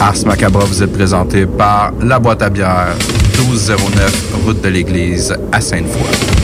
Ars Macabra vous est présenté par La Boîte à bière, 1209, route de l'église à Sainte-Foy.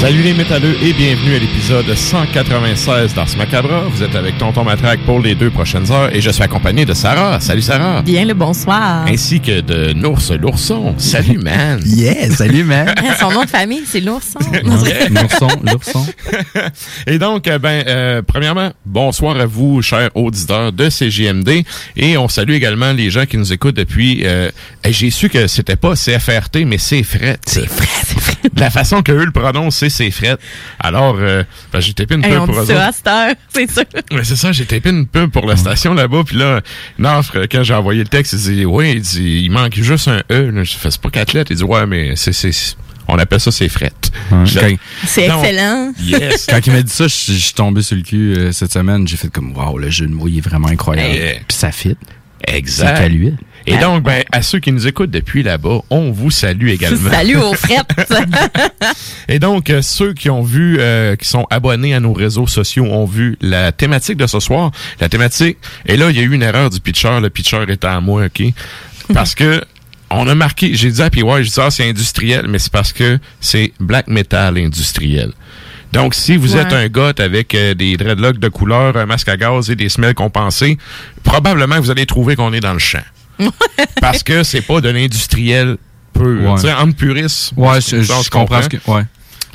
Salut les métalleux et bienvenue à l'épisode 196 d'Ars Macabra. Vous êtes avec Tonton Matraque pour les deux prochaines heures et je suis accompagné de Sarah. Salut Sarah. Bien le bonsoir. Ainsi que de Nours l'ourson. Salut man. Yeah, salut man. Son nom de famille, c'est l'ourson. l'ourson, l'ourson. Et donc, euh, ben, euh, premièrement, bonsoir à vous, chers auditeurs de CGMD. Et on salue également les gens qui nous écoutent depuis... Euh, J'ai su que c'était pas CFRT, mais. C'est fret, c'est fret. La façon que eux le prononcent, c'est c'est fret. Alors, euh, ben, j'ai tapé une pub pour eux ça autres. à cette heure, c'est sûr. Ouais, c'est ça, j'ai tapé une pub pour la station là-bas, puis là, Nafre, quand j'ai envoyé le texte, il dit Oui, il dit il manque juste un E. Là. Je fais c'est pas quatre lettres. Il dit Ouais, mais c'est. c'est on appelle ça c'est fret. Je- Quand, C'est excellent. Yes. quand il m'a dit ça, je suis tombé sur le cul euh, cette semaine. J'ai fait comme, wow, le jeu de mots il est vraiment incroyable. Yeah. Puis ça fit. C'est exact. qu'à lui. Et donc, ben, à ceux qui nous écoutent depuis là-bas, on vous salue également. Salut aux frettes. Et donc, euh, ceux qui ont vu, euh, qui sont abonnés à nos réseaux sociaux, ont vu la thématique de ce soir. La thématique, et là, il y a eu une erreur du pitcher. Le pitcher était à moi, OK? Parce que on a marqué, j'ai dit à PY, j'ai dit, ah, c'est industriel, mais c'est parce que c'est black metal industriel. Donc, si vous Ouais. êtes un gars avec euh, des dreadlocks de couleur, un masque à gaz et des semelles compensées, probablement vous allez trouver qu'on est dans le champ. Parce que c'est pas de l'industriel pur. Ouais. Tu sais, entre puristes, Ouais, je, je on se comprends ce que. Ouais.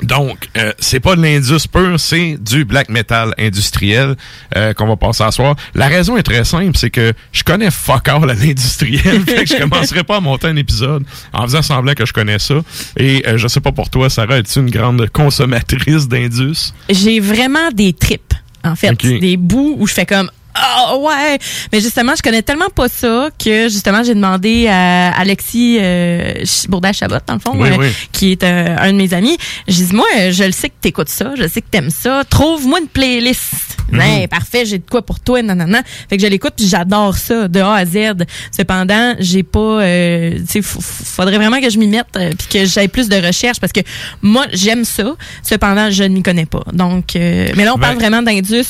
donc, euh, c'est pas de l'indus pur, c'est du black metal industriel euh, qu'on va passer à soir. La raison est très simple, c'est que je connais fuck all à l'industriel, fait que je commencerai pas à monter un épisode en faisant semblant que je connais ça. Et euh, je sais pas pour toi, Sarah, es-tu une grande consommatrice d'indus? J'ai vraiment des tripes, en fait. Des bouts où je fais comme ah ouais! Mais justement, je connais tellement pas ça que justement, j'ai demandé à Alexis euh, Ch- Bourdin-Chabot, dans le fond, Oui, euh, oui. qui est euh, un de mes amis. J'ai dit, moi, je le sais que t'écoutes ça, je sais que t'aimes ça. Trouve-moi une playlist. Ben, parfait, j'ai de quoi pour toi, nanana. Fait que je l'écoute puis j'adore ça, de A à Z. Cependant, j'ai pas... Euh, tu sais, faudrait vraiment que je m'y mette euh, puis que j'aille plus de recherche parce que moi, j'aime ça. Cependant, je ne m'y connais pas. Donc, euh, mais là, on Ben- parle vraiment d'Indus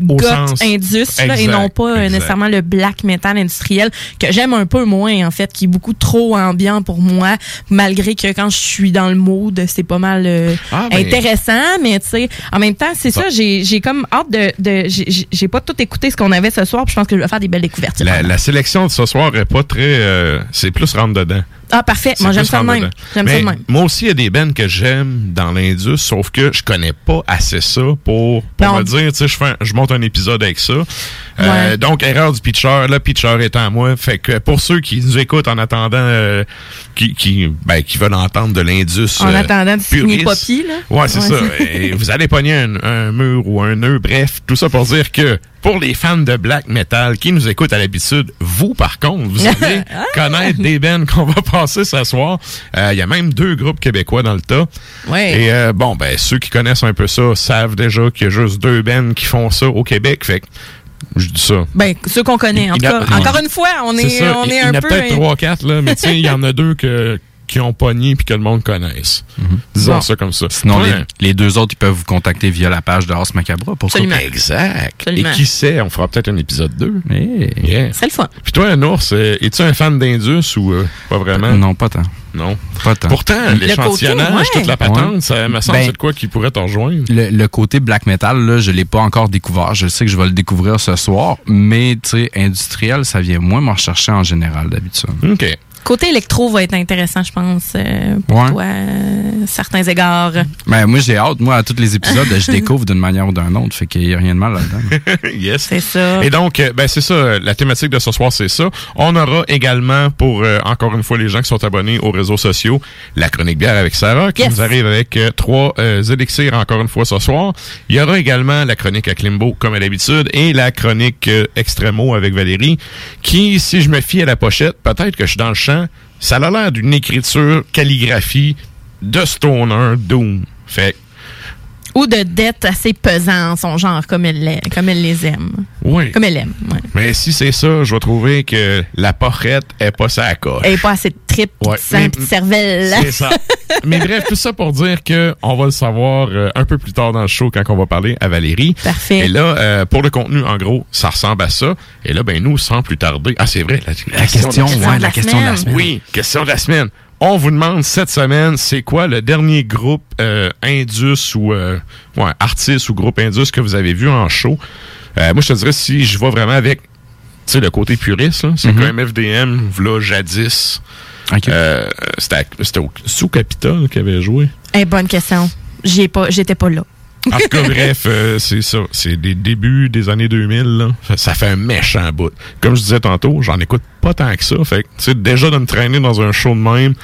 goth sens- indus là, et non pas euh, exact. nécessairement le black metal industriel que j'aime un peu moins en fait qui est beaucoup trop ambiant pour moi malgré que quand je suis dans le mood c'est pas mal euh, Ah, ben- intéressant mais tu sais en même temps c'est ça j'ai comme hâte de, de j'ai- pas tout écouté ce qu'on avait ce soir puis je pense que je vais faire des belles découvertes La, la sélection de ce soir est pas très. euh, c'est plus rentre dedans. Ah parfait moi j'aime ça de même dedans. j'aime Mais ça de même Moi aussi, il y a des bands que j'aime dans l'indus, sauf que je connais pas assez ça pour, pour me dire, tu sais, je fais un- je monte un épisode avec ça. Euh, donc, erreur du pitcher, là, pitcher étant à moi. Fait que pour ceux qui nous écoutent en attendant, euh, qui, qui, ben, qui veulent entendre de l'indus. en euh, attendant de signer puriste. Poppy là Ouais, c'est ça. Et vous allez pogner un, un mur ou un nœud, bref, tout ça pour dire que pour les fans de black metal qui nous écoutent à l'habitude, vous par contre, vous allez connaître des bands qu'on va passer ce soir. Euh, Il y a même deux groupes québécois dans le tas. ouais Et euh, bon, ben ceux qui connaissent un peu ça savent déjà qu'il y a juste deux bands qui font ça au Québec. Fait que je dis ça. Ben, ceux qu'on connaît, en tout cas. Encore une fois, on est, on Il- est il y un en a peu. peut-être trois, quatre, là, mais tu sais, il y en a deux que, qui ont pogné puis que le monde connaisse. Disons Bon. ça comme ça. Sinon, Ouais. les, les deux autres, ils peuvent vous contacter via la page de Ars Macabra pour ça. Exact. Absolument. Et qui sait, on fera peut-être un épisode 2. Hey. Yeah. C'est le fun. Puis toi, Nours, euh, es-tu un fan d'Indus ou euh, pas vraiment? Non, pas tant. Non. Pas tant. Pourtant, l'échantillonnage, côté, ouais. toute la patente, Ouais. ça me semble Ben- c'est de quoi qui pourrait te rejoindre. Le, le côté black metal, là, je l'ai pas encore découvert. Je sais que je vais le découvrir ce soir, mais tu sais, industriel, ça vient moins me rechercher en général d'habitude. OK. Côté électro va être intéressant, je pense, euh, pour Ouais. toi, euh, certains égards. Mais moi, j'ai hâte. Moi, à tous les épisodes, je découvre d'une manière ou d'une autre. Fait qu'il y a rien de mal là-dedans. yes. C'est ça. Et donc, euh, ben c'est ça, la thématique de ce soir, c'est ça. On aura également, pour euh, encore une fois les gens qui sont abonnés aux réseaux sociaux, la chronique bière avec Sarah, qui Yes. nous arrive avec euh, trois euh, élixirs encore une fois ce soir. Il y aura également la chronique à Klimbo, comme à l'habitude, et la chronique euh, Extremo avec Valérie, qui, si je me fie à la pochette, peut-être que je suis dans le ça a l'air d'une écriture calligraphie de Stoner Doom. Fait Ou de dettes assez pesant, son genre, comme elle, les- comme elle les aime. oui. Comme elle aime. Ouais. Mais si c'est ça, je vais trouver que la porrette est pas sa coche. Elle n'est pas assez de trip, pis Ouais, de cervelle. C'est ça. Mais bref, tout ça pour dire que on va le savoir euh, un peu plus tard dans le show quand on va parler à Valérie. Parfait. Et là, euh, pour le contenu, en gros, ça ressemble à ça. Et là, ben nous, sans plus tarder. Ah, c'est vrai, la, La question, de la ouais, la question de la semaine. semaine. Oui, question de la semaine. On vous demande cette semaine, c'est quoi le dernier groupe euh, Indus ou euh, ouais, artiste ou groupe Indus que vous avez vu en show? Euh, moi, je te dirais si je vais vraiment avec tu sais, le côté puriste, là, c'est Mhm. que MFDM, là, jadis, OK. euh, c'était au sous-Capitole qui avait joué. Eh, bonne question. J'y ai pas, j'étais pas là. En tout cas, bref, euh, c'est ça. C'est des débuts des années 2000. Là. Ça, ça fait un méchant bout. Comme je disais tantôt, j'en écoute pas tant que ça. Fait que, tu sais, déjà de me traîner dans un show de même,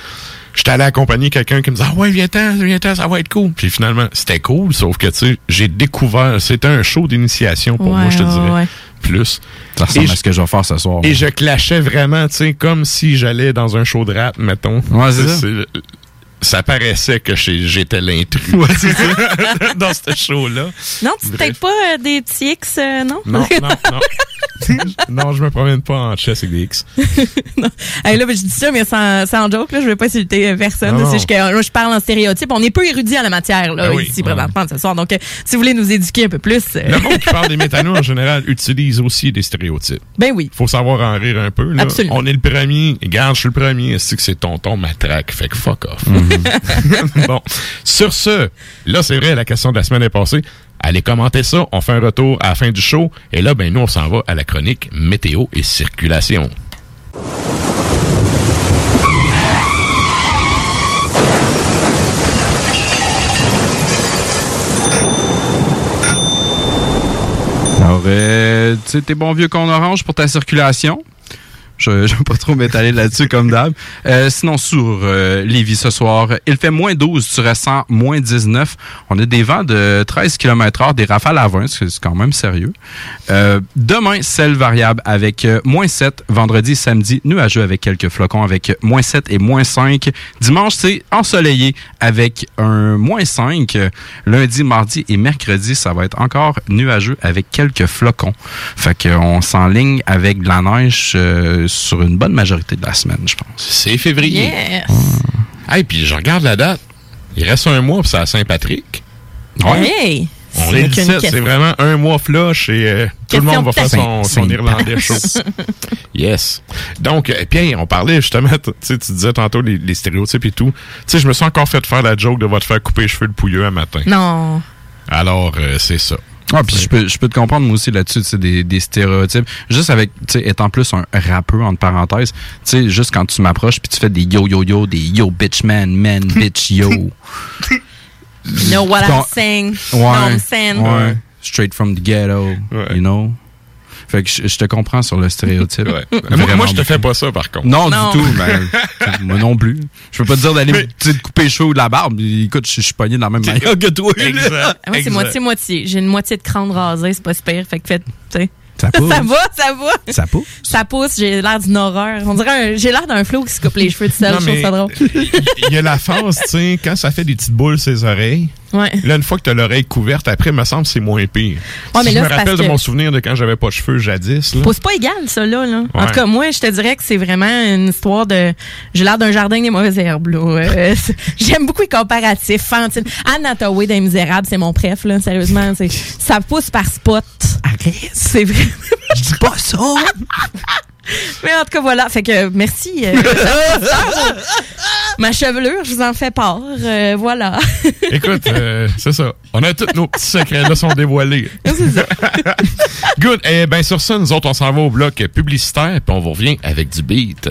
j'étais allé accompagner quelqu'un qui me disait « Ah ouais, viens-t'en, viens-t'en, ça va être cool. » Puis finalement, c'était cool, sauf que, tu sais, j'ai découvert... C'était un show d'initiation pour moi, je te ouais, dirais. ouais. Plus. Ça ressemble et à ce que je vais faire ce soir. Et je clashais vraiment, tu sais, comme si j'allais dans un show de rap, mettons. Ouais, c'est ça. paraissait que j'étais l'intrus. dans ce show-là. Non, tu t'aides pas euh, des petits X, euh, non? Non, non, non. non, je me promène pas en chess avec des X. Hey, là, ben, je dis ça, mais sans, sans joke, là, je veux pas insulter euh, personne. Non, non. Juste que je parle en stéréotype. On est peu érudit à la matière, là, Ben oui. ici, présentement, ce soir. Donc, euh, si vous voulez nous éduquer un peu plus, euh, Le monde qui parle des méthanos, en général, utilise aussi des stéréotypes. ben oui. Faut savoir en rire un peu. Là. Absolument. On est le premier. Regarde, je suis le premier. C'est que c'est tonton matraque? Fait que fuck off. bon. Sur ce, là, c'est vrai, la question de la semaine est passée. Allez commenter ça. On fait un retour à la fin du show. Et là, ben, nous, on s'en va à la chronique météo et circulation. Alors, euh, tu sais, t'es bon vieux con orange pour ta circulation? Je ne vais pas trop m'étaler là-dessus comme d'hab. Euh, sinon, sur euh, Lévis ce soir, il fait moins 12, tu ressens moins 19. On a des vents de 13 km heure, des rafales à 20, c'est quand même sérieux. Euh, demain, ciel variable avec euh, moins 7. Vendredi samedi, nuageux avec quelques flocons avec moins 7 et moins 5. Dimanche, c'est ensoleillé avec un moins 5. Lundi, mardi et mercredi, ça va être encore nuageux avec quelques flocons. Fait qu'on s'enligne avec de la neige euh, sur une bonne majorité de la semaine, je pense. C'est février. Yes. Hey, puis je regarde la date. Il reste un mois, puis c'est à Saint-Patrick. Hey! On C'est est le qu'une 17, c'est vraiment un mois flush et euh, tout le monde va faire son, irlandais chaud. yes. Donc, euh, Pierre, on parlait justement, tu sais, tu disais tantôt les, les stéréotypes et tout. Tu sais, je me suis encore fait faire la joke de va te faire couper les cheveux le pouilleux un matin. Non. Alors, euh, c'est ça. Ah, puis je peux, je peux te comprendre, moi aussi, là-dessus, des, des stéréotypes. Juste avec, tu sais, étant plus un rappeur, entre parenthèses, tu sais, juste quand tu m'approches puis tu fais des yo, yo, yo, des yo, bitch, man, man, bitch, yo. You know what I'm saying? Ouais. No, I'm saying? Ouais. Straight from the ghetto, Ouais. you know? Fait que je, je te comprends sur le stéréotype. Ouais. moi, moi, je te fais pas ça, par contre. Non, Non. du tout. Ben, moi non plus. Je peux pas te dire d'aller Mais- te couper les cheveux ou de la barbe. Écoute, je je suis pogné dans la même manière que toi. Exact. Ah, Moi, c'est moitié-moitié. J'ai une moitié de crâne rasée, c'est pas super. Fait que faites, tu sais. Ça pousse. Ça va, ça va. Ça pousse. Ça pousse, j'ai l'air d'une horreur. On dirait un- j'ai l'air d'un flot qui se coupe les cheveux tout seul. Non, Je trouve ça drôle. Il y a la phase, tu sais, quand ça fait des petites boules ses oreilles. Ouais. Là, une fois que t'as l'oreille couverte, après, me semble, c'est moins pire. Ouais, si mais je là, me c'est rappelle de que- mon souvenir de quand j'avais pas de cheveux jadis, là. Pousse pas égal, ça, là. là. En tout cas, moi, je te dirais que c'est vraiment une histoire de. J'ai l'air d'un jardin des mauvaises herbes, là. Euh, c'est- J'aime beaucoup les comparatifs. Fantine. Anne Hathaway des Misérables, c'est mon préf, là. Sérieusement, c'est ça pousse par spot. C'est vrai. Je dis pas ça. Mais en tout cas, voilà. Fait que merci. euh, ma chevelure, je vous en fais part. Euh, voilà. Écoute, euh, c'est ça. On a tous nos petits secrets là sont dévoilés. C'est ça. Good. Eh ben sur ça, nous autres, on s'en va au bloc publicitaire, puis on vous revient avec du beat.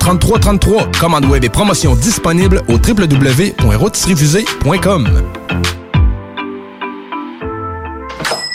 3333. Commande web et promotion disponible au www.rôtisseriefusée.com.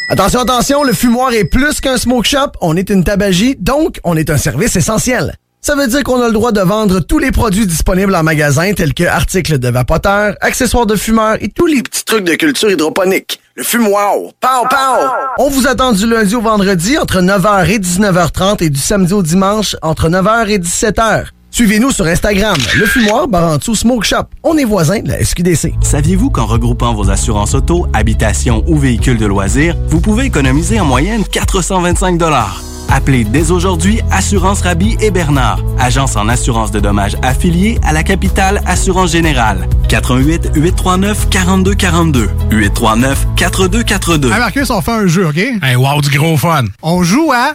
Attention, attention, le fumoir est plus qu'un smoke shop, on est une tabagie, donc on est un service essentiel. Ça veut dire qu'on a le droit de vendre tous les produits disponibles en magasin, tels que articles de vapoteurs, accessoires de fumeurs et tous les petits trucs de culture hydroponique. Le fumoir, pow pow! On vous attend du lundi au vendredi entre 9h et 19h30 et du samedi au dimanche entre 9h et 17h. Suivez-nous sur Instagram, le fumoir Barantou Smoke Shop. On est voisins de la SQDC. Saviez-vous qu'en regroupant vos assurances auto, habitation ou véhicules de loisirs, vous pouvez économiser en moyenne 425 Appelez dès aujourd'hui Assurance Rabi et Bernard, agence en assurance de dommages affiliée à la capitale Assurance Générale. 88 839 4242 839 4242. Hey Marcus, on fait un jeu, OK? Hey, wow, du gros fun. On joue à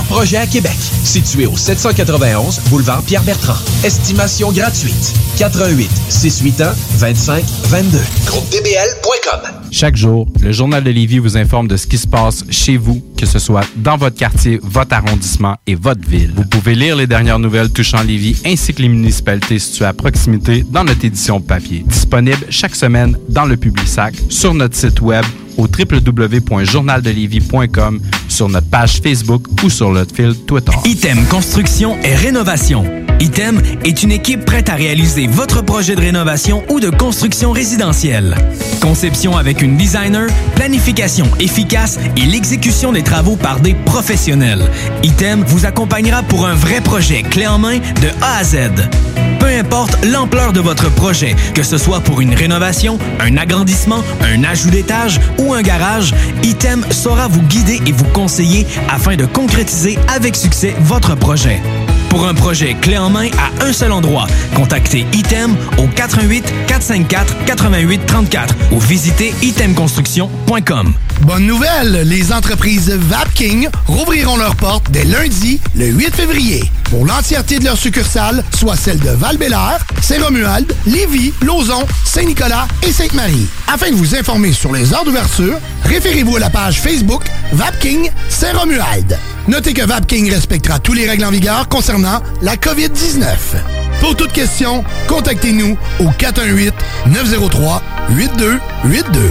projets à Québec. Situé au 791 boulevard Pierre-Bertrand. Estimation gratuite. 88 681 25 22. GroupeDBL.com. Chaque jour, le Journal de Lévis vous informe de ce qui se passe chez vous, que ce soit dans votre quartier, votre arrondissement et votre ville. Vous pouvez lire les dernières nouvelles touchant Lévis ainsi que les municipalités situées à proximité dans notre édition papier. Disponible chaque semaine dans le Publisac, sur notre site web au www.journaldelévis.com, sur notre page Facebook ou sur notre fil Twitter. Item Construction et Rénovation. Item est une équipe prête à réaliser votre projet de rénovation ou de construction résidentielle. Conception avec une designer, planification efficace et l'exécution des travaux par des professionnels. Item vous accompagnera pour un vrai projet clé en main de A à Z. Peu importe l'ampleur de votre projet, que ce soit pour une rénovation, un agrandissement, un ajout d'étage ou un garage, Item saura vous guider et vous conseiller afin de concrétiser avec succès votre projet. Pour un projet clé en main à un seul endroit, contactez ITEM au 88 454 88 34 ou visitez itemconstruction.com. Bonne nouvelle, les entreprises Vapking rouvriront leurs portes dès lundi, le 8 février, pour l'entièreté de leurs succursales, soit celles de val Saint-Romuald, Lévis, Lauson, Saint-Nicolas et Sainte-Marie. Afin de vous informer sur les heures d'ouverture, référez-vous à la page Facebook Vapking Saint-Romuald. Notez que Vapking respectera tous les règles en vigueur concernant la COVID-19. Pour toute question, contactez-nous au 418-903-8282.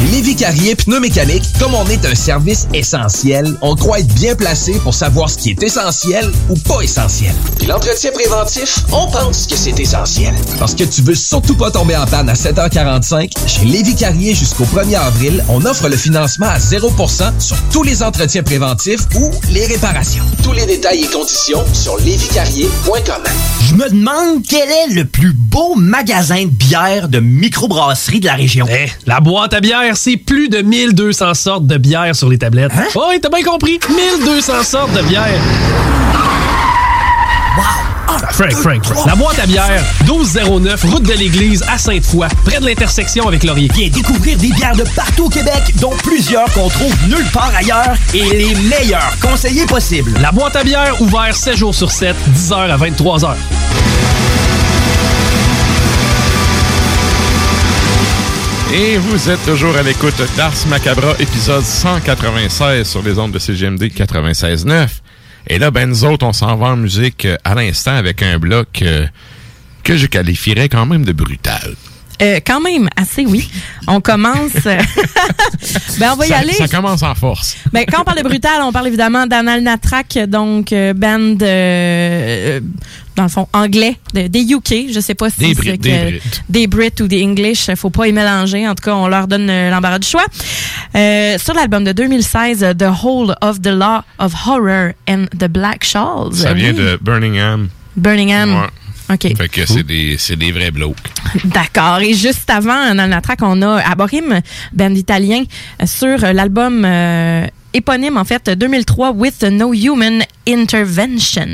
Chez Lévi Carrier Pneumécanique, comme on est un service essentiel, on croit être bien placé pour savoir ce qui est essentiel ou pas essentiel. Puis l'entretien préventif, on pense que c'est essentiel. Parce que tu veux surtout pas tomber en panne à 7h45, chez Lévi Carrier jusqu'au 1er avril, on offre le financement à 0% sur tous les entretiens préventifs ou les réparations. Tous les détails et conditions sur lévicarrier.com. Je me demande quel est le plus beau magasin de bière de microbrasserie de la région. Eh, la boîte à bière, c'est plus de 1200 sortes de bière sur les tablettes. Hein? Oh, oui, t'as bien compris. 1200 sortes de bière. Frank, Frank, Frank. La boîte à bière, 1209, route de l'église à Sainte-Foy, près de l'intersection avec Laurier. Viens découvrir des bières de partout au Québec, dont plusieurs qu'on trouve nulle part ailleurs et les meilleurs conseillers possibles. La boîte à bière, ouvert 7 jours sur 7, 10h à 23h. Et vous êtes toujours à l'écoute d'Ars Macabra, épisode 196 sur les ondes de CGMD 96.9. Et là, ben nous autres, on s'en va en musique euh, à l'instant avec un bloc euh, que je qualifierais quand même de brutal. Euh, quand même, assez, oui. On commence. euh, ben, on va y ça, aller. Ça commence en force. Ben, quand on parle de brutal, on parle évidemment d'Anal Natrak, donc euh, band, euh, dans le fond, anglais, de- des UK. Je sais pas si c'est des Brits. des Brits ou des English. Faut pas y mélanger. En tout cas, on leur donne l'embarras du choix. Sur l'album de 2016, euh, The Whole of the Law of Horror and the Black Shawls. Ça vient Oui. de Birmingham. Birmingham. Ouais. OK. Fait que c'est des, c'est des vrais blocs. D'accord. Et juste avant, dans la track, on a Aborim, band italien, sur l'album euh, éponyme, en fait, 2003, With No Human Intervention.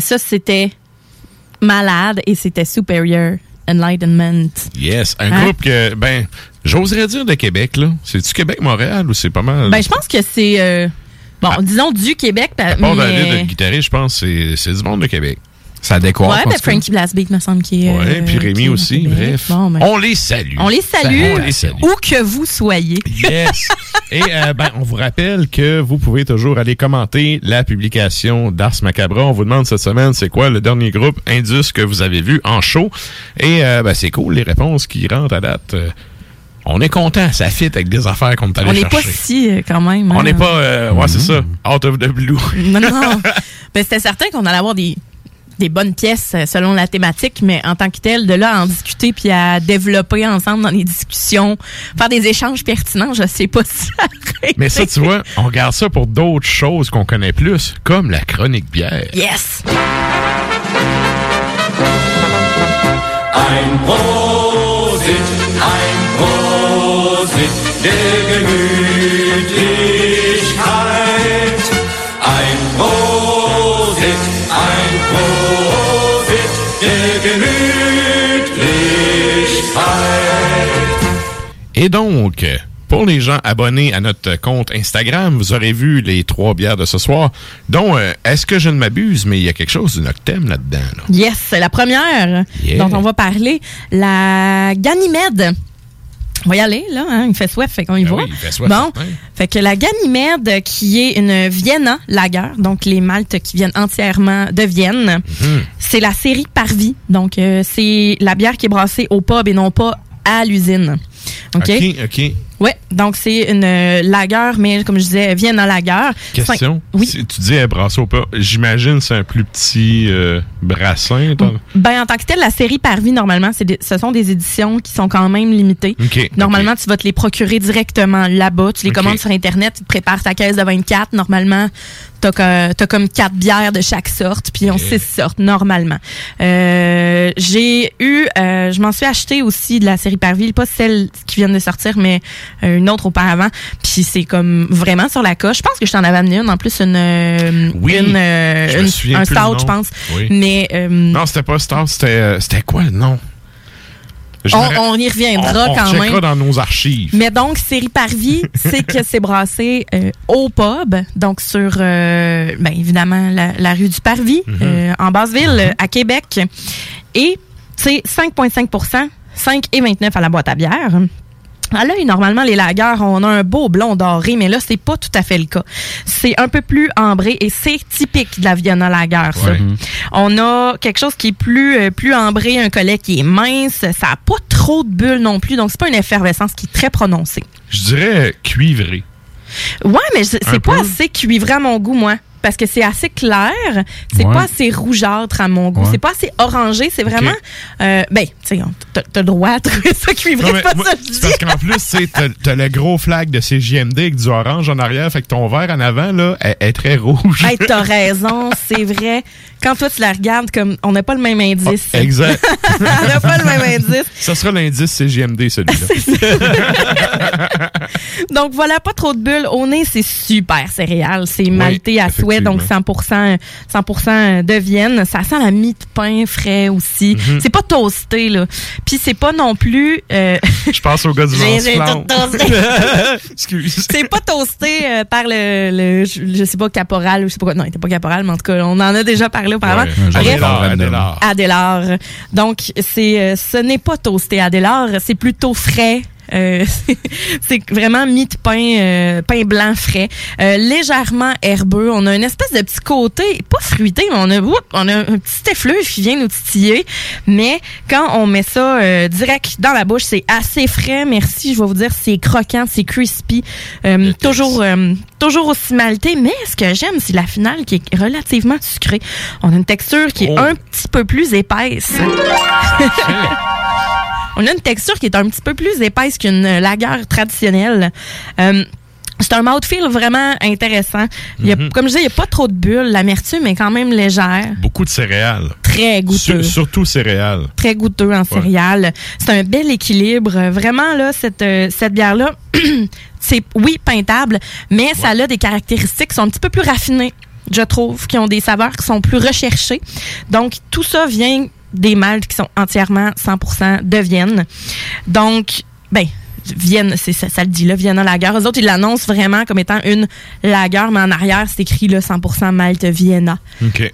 Et ça, c'était malade et c'était Superior Enlightenment. Yes. Un Hein? groupe que, ben, j'oserais dire de Québec, là. C'est-tu Québec-Montréal ou c'est pas mal? Ben, je pense que c'est. euh, bon, disons du Québec. À part mais... Le guitariste, je pense que c'est du monde de Québec. Ça décoiffe. Ouais, ben Frankie Blasbeat me semble qu'il est. Ouais, euh, puis Rémi aussi, bref. Bon, ben, On les salue. On les salue, On les salue. où que vous soyez. Yes. Et euh, ben, on vous rappelle que vous pouvez toujours aller commenter la publication d'Ars Macabra. On vous demande cette semaine, c'est quoi le dernier groupe Indus que vous avez vu en show? Et euh, ben, c'est cool, les réponses qui rentrent à date. On est content, ça fit avec des affaires qu'on allé On n'est pas si, quand même. On hein. n'est pas, euh, ouais, c'est ça, out of the blue. Non, non. ben, c'était certain qu'on allait avoir des, des bonnes pièces euh, selon la thématique, mais en tant que tel, de là à en discuter puis à développer ensemble dans des discussions, faire des échanges pertinents, je sais pas si ça Mais ça, tu vois, on garde ça pour d'autres choses qu'on connaît plus, comme la chronique bière. Yes! Ein Prosit, ein Prosit der Gemütlichkeit. Ein Prosit, der Gemütlichkeit. Et donc, pour les gens abonnés à notre compte Instagram, vous aurez vu les trois bières de ce soir, dont, euh, est-ce que je ne m'abuse, mais il y a quelque chose de notre thème là-dedans. là. Yes, c'est la première Yeah. dont on va parler, la Ganymède. On va y aller, là, hein, il fait soif, fait qu'on y Ben va. oui, il fait soif, bon, fait que la Ganymède, qui est une Vienna lager, donc les maltes qui viennent entièrement de Vienne, Mhm. c'est la série Parvis. Donc, euh, c'est la bière qui est brassée au pub et non pas à l'usine. OK? OK, OK. Ouais, donc c'est une euh, lager, mais comme je disais, Vienna lager. Question. Oui. Si tu dis euh, brasser au pas, j'imagine c'est un plus petit euh, brassin. toi? Ben, en tant que tel, la série Parvis, normalement, c'est des- ce sont des éditions qui sont quand même limitées. OK, Normalement, tu vas te les procurer directement là-bas. Tu les commandes sur Internet, tu te prépares ta caisse de 24. Normalement, t'as que- t'as comme quatre bières de chaque sorte, puis ils ont OK. six sortes, normalement. Euh, J'ai eu, euh, je m'en suis acheté aussi de la série Parvis, pas celle qui vient de sortir, mais une autre auparavant. Puis c'est comme vraiment sur la coche. Je pense que je t'en avais amené une, en plus, une, euh, Oui, une, euh, une- un stout, je pense. Oui. Mais euh, Non, c'était pas Star, c'était euh, c'était quoi le nom? On- on y reviendra on, on quand même. dans nos archives. Mais donc, série Parvis, c'est que c'est brassé euh, au pub, donc sur, euh, ben, évidemment, la, la rue du Parvis, Mhm. euh, en Basse-Ville, euh, à Québec. Et c'est 5,5% 5 et 29 à la boîte à bière. À l'œil, normalement, les lagers, on a un beau blond doré, mais là, c'est pas tout à fait le cas. C'est un peu plus ambré et c'est typique de la Vienna Lager, ça. Ouais. On a quelque chose qui est plus, euh, plus ambré, un collet qui est mince. Ça a pas trop de bulles non plus, donc c'est pas une effervescence qui est très prononcée. Je dirais cuivré. Ouais, mais c'est pas peu. assez cuivré à mon goût, moi. Parce que c'est assez clair, c'est Ouais. pas assez rougeâtre à mon goût, Ouais. c'est pas assez orangé, c'est vraiment. euh, ben, tu sais, t'as le droit à trouver ça cuivré, c'est pas moi, ça que je parce qu'en plus, tu sais, t'as t'as le gros flag de CJMD avec du orange en arrière, fait que ton verre en avant, là, est, est très rouge. Hey, t'as raison, c'est vrai. Quand toi, tu la regardes, comme on n'a pas le même indice. Ah, exact. on n'a pas le même indice. Ça sera l'indice CJMD, celui-là. Donc voilà, pas trop de bulles. Au nez, c'est super céréal. C'est malté à souhait, donc 100%, 100% de Vienne. Ça sent la mie de pain frais aussi. Mhm. C'est pas toasté, là. Puis c'est pas non plus... euh, Je pense au gars du. Excuse. c'est pas toasté euh, par le, le- je, je sais pas, caporal ou je sais pas quoi. Non, il était pas caporal, mais en tout cas, on en a déjà parlé auparavant. Ouais, Adélard, Adélard. Adélard. Donc, c'est, euh, ce n'est pas toasté Adélard, c'est plutôt frais. Euh, c'est vraiment mis de pain, euh, pain blanc frais, euh, légèrement herbeux. On a une espèce de petit côté, pas fruité, mais on a, oups, on a un petit effluve qui vient nous titiller. Mais quand on met ça euh, direct dans la bouche, c'est assez frais. Merci, je vais vous dire, c'est croquant, c'est crispy, euh, toujours, euh, toujours aussi malté. Mais ce que j'aime, c'est la finale qui est relativement sucrée. On a une texture qui est Oh. un petit peu plus épaisse. On a une texture qui est un petit peu plus épaisse qu'une lager traditionnelle. Euh, c'est un mouthfeel vraiment intéressant. Il y a, Mhm. Comme je disais, il n'y a pas trop de bulles. L'amertume est quand même légère. Beaucoup de céréales. Très goûteux. Sur- surtout céréales. Très goûteux en céréales. C'est un bel équilibre. Vraiment, là, cette, euh, cette bière-là, c'est, oui, peintable, mais ça a des caractéristiques qui sont un petit peu plus raffinées. je trouve, qui ont des saveurs qui sont plus recherchées. Donc, tout ça vient des maltes qui sont entièrement 100% de Vienne. Donc, ben, Vienne, c'est ça, ça le dit là, Vienna Lager. Eux autres, ils l'annoncent vraiment comme étant une lager, mais en arrière, c'est écrit là, 100% Malte Vienna. OK.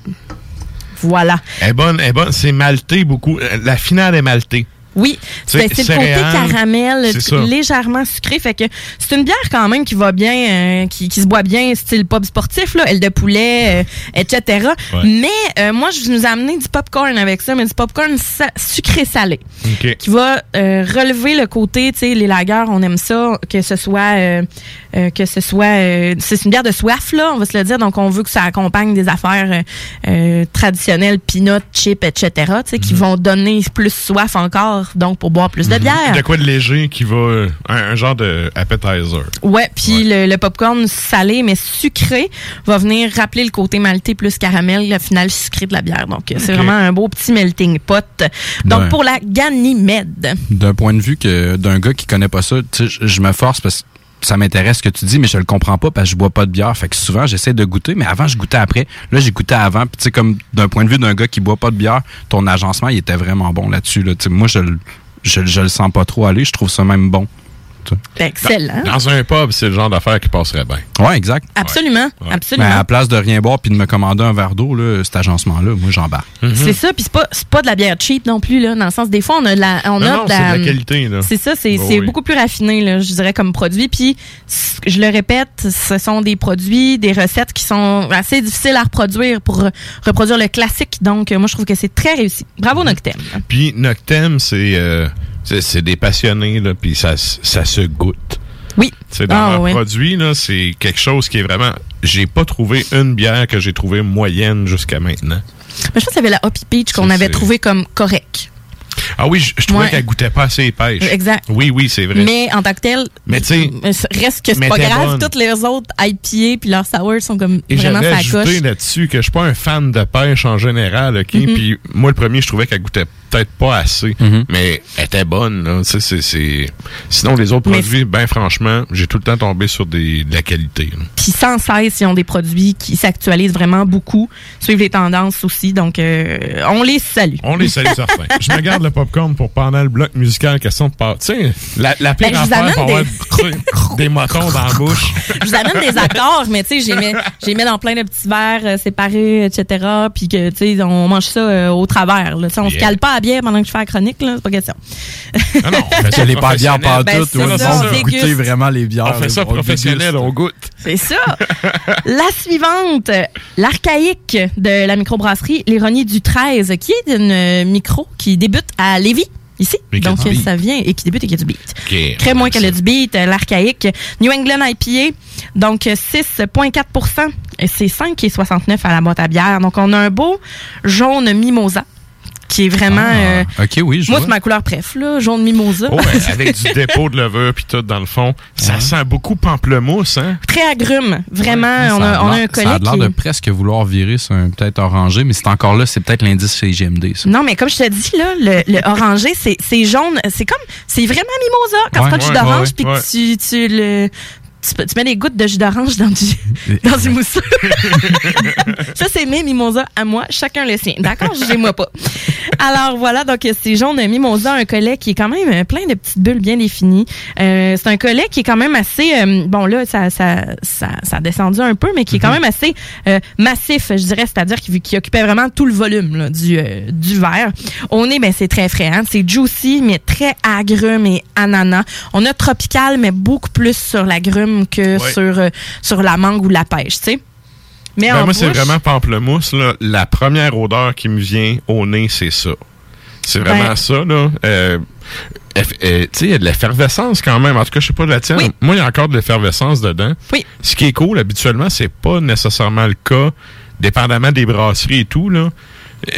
Voilà. Elle est bonne, elle est bonne. C'est malté beaucoup. Euh, La finale est maltée. Oui, ben, c'est le côté caramel, légèrement sucré. Fait que c'est une bière quand même qui va bien, euh, qui, qui se boit bien, style pub sportif, là, aile de poulet, euh, etc. Ouais. Mais euh, moi, je nous ai amené du popcorn avec ça, mais du popcorn sa- sucré-salé. OK. Qui va euh, relever le côté, tu sais, les lagers, on aime ça, que ce soit, euh, euh, que ce soit, euh, c'est une bière de soif, là, on va se le dire, donc on veut que ça accompagne des affaires traditionnelles, peanuts, chips, etc., tu sais, qui vont donner plus soif encore, donc pour boire plus de bière. Mhm. De quoi de léger qui va. euh, un, un genre de appetizer. Ouais, puis le, le popcorn salé mais sucré va venir rappeler le côté malté plus caramel, le final sucré de la bière. Donc c'est vraiment un beau petit melting pot. Donc Ouais. pour la Ganymède. D'un point de vue que d'un gars qui connaît pas ça, je me force parce que ça m'intéresse ce que tu dis, mais je le comprends pas parce que je bois pas de bière. Fait que souvent, j'essaie de goûter, mais avant, je goûtais après. Là, j'ai goûté avant. Puis, tu sais, comme d'un point de vue d'un gars qui boit pas de bière, ton agencement, il était vraiment bon là-dessus. Moi, je, je le sens pas trop aller. Je trouve ça même bon. Sais. Excellent. Dans un pub, c'est le genre d'affaire qui passerait bien. Ouais, exact. Absolument, Mais absolument. à la place de rien boire puis de me commander un verre d'eau, là, cet agencement-là, moi, j'embarque. C'est ça, puis c'est pas, c'est pas de la bière cheap non plus, là, dans le sens, des fois, on a de la... On Non, a non, de c'est la, de la qualité, là. C'est ça, c'est Oh, c'est oui. beaucoup plus raffiné, là, je dirais, comme produit. Puis, je le répète, ce sont des produits, des recettes qui sont assez difficiles à reproduire pour re- reproduire le classique. Donc, moi, je trouve que c'est très réussi. Bravo, Noctem. Puis Noctem, c'est euh, c'est des passionnés, là, puis ça, ça se goûte. Oui. C'est dans Ah, leur produit, là, c'est quelque chose qui est vraiment. J'ai pas trouvé une bière que j'ai trouvée moyenne jusqu'à maintenant. Mais je pense qu'il y avait la Hoppy Peach qu'on avait c'est- trouvé comme correct. Ah oui, je, je trouvais Ouais. qu'elle goûtait pas assez pêche. Exact. Oui, oui, c'est vrai. Mais en tant que tel, Mais tu sais, reste que c'est pas grave. bonne. Toutes les autres IPA puis leurs sour sont comme Et vraiment sa coche. ajouté là-dessus que je suis pas un fan de pêche en général, OK? Mhm. Puis moi, le premier, je trouvais qu'elle goûtait peut-être pas assez, Mhm. mais elle était bonne, là. Sinon, les autres Mais produits, ben franchement, j'ai tout le temps tombé sur des, de la qualité. Puis sans cesse, ils ont des produits qui s'actualisent vraiment beaucoup, suivent les tendances aussi. Donc, euh, on les salue. On les salue certains. Je me garde le popcorn pour pendant le bloc musical, question de part. Tu sais, la, la pire Ben, affaire pour avoir des- des... des motons dans la bouche. Je vous amène des accords, mais tu sais, j'ai mis, j'ai mis dans plein de petits verres euh, séparés, etc. Puis que, tu sais, on mange ça euh, au travers. Là. On se Yeah. cale pas à bière pendant que je fais la chronique, là. C'est pas question. Ah non, on fait les pas de bière pas Ben, toutes, c'est ou ça, on on va goûter vraiment les bières. On fait ça le professionnel, déguste. on goûte. C'est ça. la suivante, l'archaïque de la microbrasserie L'Ironie du 13, qui est une euh, micro qui débute à Lévis. Ici. Donc, ça vient et qui débute et qui a du beat. Ok, Très on moins qu'elle a du beat, euh, l'archaïque. New England IPA, donc euh, 6,4 et c'est 5,69 à la boîte à bière. Donc, on a un beau jaune mimosa qui est vraiment... euh, Ah, ok, oui, je moi, c'est ma couleur préf, là, jaune mimosa. Oh, avec du dépôt de levure puis tout dans le fond. Ça sent beaucoup pamplemousse, hein? Très agrume. Vraiment, on, a, on a un collet Ça a l'air qui... de presque vouloir virer sur un peut-être orangé, mais c'est encore là, c'est peut-être l'indice CGMD, ça. Non, mais comme je te dis, là, le, le orangé, c'est jaune. C'est comme, c'est vraiment mimosa. Quand Ouais, tu prends du d'orange puis que tu, tu le. Tu, mets des gouttes de jus d'orange dans du, dans du mousseux. ça, c'est mes mimosas à moi, chacun le sien. D'accord? Jugez-moi pas. Alors voilà, donc c'est jaune mimosa, un collet qui est quand même euh, plein de petites bulles bien définies. Euh, c'est un collet qui est quand même assez, euh, bon là, ça, ça, ça, ça a descendu un peu, mais qui est quand même assez euh, massif, je dirais, c'est-à-dire qui, qui occupait vraiment tout le volume là, du, du verre. Au nez, ben, c'est très frais. Hein? C'est juicy, mais très agrume et ananas. On a tropical, mais beaucoup plus sur l'agrume que Ouais. sur, euh, sur la mangue ou la pêche, tu sais. Mais Ben, en moi, c'est vraiment pamplemousse. Là. La première odeur qui me vient au nez, c'est ça. C'est vraiment Ouais. ça. là. Euh, euh, tu sais, il y a de l'effervescence quand même. En tout cas, je sais pas de la tienne. Oui. Moi, il y a encore de l'effervescence dedans. Oui. Ce qui est cool, habituellement, c'est pas nécessairement le cas, dépendamment des brasseries et tout. là.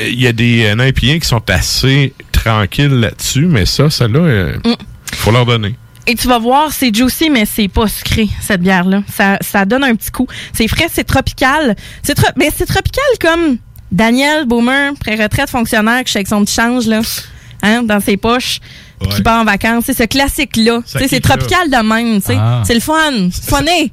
Il y a des euh, qui sont assez tranquilles là-dessus, mais ça, celle-là, euh, Mm. faut leur donner. Et tu vas voir, c'est juicy, mais c'est pas sucré, cette bière-là. Ça, ça donne un petit coup. C'est frais, c'est tropical. C'est tro- mais c'est tropical comme Daniel Boomer, pré-retraite fonctionnaire, qui avec son petit change, là, hein, dans ses poches, qui part en vacances. C'est ce classique-là. C'est tropical de même. Ah. C'est le fun. Funné.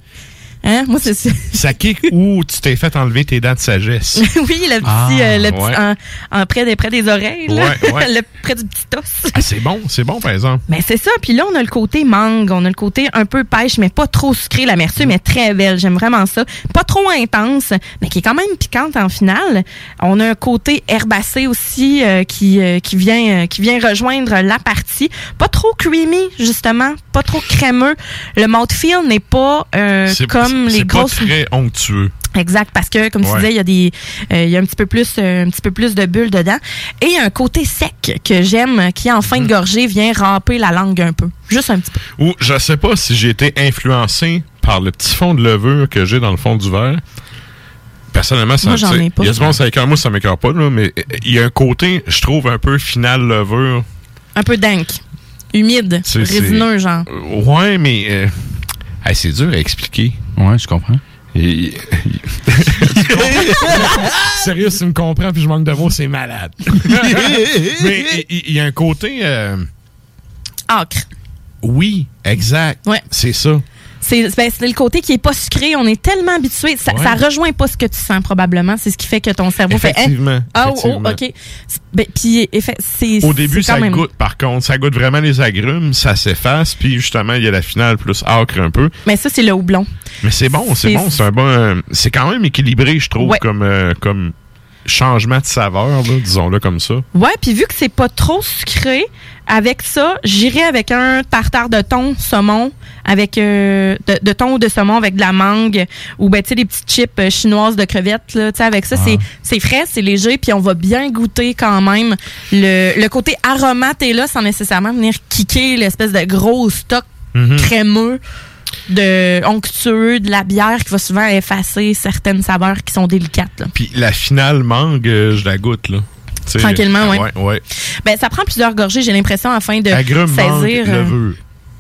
Hein? Moi, c'est ça. Ça kick où tu t'es fait enlever tes dents de sagesse? oui, le petit, Ah, euh, le petit ouais. en, en près, des, près des oreilles, là. Ouais, ouais. le près du petit os. Ah, c'est bon, c'est bon, par exemple. Mais c'est ça. Puis là, on a le côté mangue, on a le côté un peu pêche, mais pas trop sucré. L'amertume est très belle. J'aime vraiment ça. Pas trop intense, mais qui est quand même piquante en finale. On a un côté herbacé aussi euh, qui, euh, qui, vient, euh, qui vient rejoindre la partie. Pas trop creamy, justement. Pas trop crémeux. Le mouthfeel n'est pas euh, comme les pas grosses... très onctueux. Exact, parce que comme tu Ouais. disais, il y a des, euh, il y a un petit peu plus, euh, un petit peu plus de bulles dedans, et il y a un côté sec que j'aime, qui en Mhm. fin de gorgée vient râper la langue un peu, juste un petit peu. Ou je sais pas si j'ai été influencé par le petit fond de levure que j'ai dans le fond du verre. Personnellement, ça Moi, j'en tu sais, ai pas. Il y a du monde, ça écoeure, moi, ça m'écoeure pas, là, mais il y a un côté, je trouve, un peu final levure. Un peu dank, humide, résineux genre. Euh, Ouais, mais euh, hey, c'est dur à expliquer. Ouais, je comprends. Et- Sérieux, si tu me comprends puis je manque de mots, c'est malade. mais il- y, a un côté. euh, Acre. oui, exact. Ouais. C'est ça. C'est ben, le côté qui est pas sucré. On est tellement habitué. Ça, Ouais. ça rejoint pas ce que tu sens probablement. C'est ce qui fait que ton cerveau fait. hein? Ah, oh, effectivement. ok. Ben, puis c'est. Au début, quand ça même- goûte, par contre. Ça goûte vraiment les agrumes, ça s'efface, puis justement, il y a la finale plus acre un peu. Mais ça, c'est le houblon. Mais c'est bon, c'est bon. C'est un bon. euh, c'est quand même équilibré, je trouve, Ouais. comme, euh, comme changement de saveur, disons-le comme ça. Ouais, puis vu que c'est pas trop sucré, avec ça, j'irais avec un tartare de thon saumon, avec euh, de, de thon ou de saumon avec de la mangue, ou ben tu sais des petites chips euh, chinoises de crevettes là, tu sais avec ça c'est c'est frais, c'est léger, puis on va bien goûter quand même le, le côté aromate est là sans nécessairement venir kicker l'espèce de gros stock Mhm. crémeux de onctueux de la bière qui va souvent effacer certaines saveurs qui sont délicates. là. Puis la finale mangue, euh, je la goûte, là. Tu sais, Tranquillement, ouais. Ouais, ouais. Ben ça prend plusieurs gorgées, j'ai l'impression afin de mangue, saisir. euh.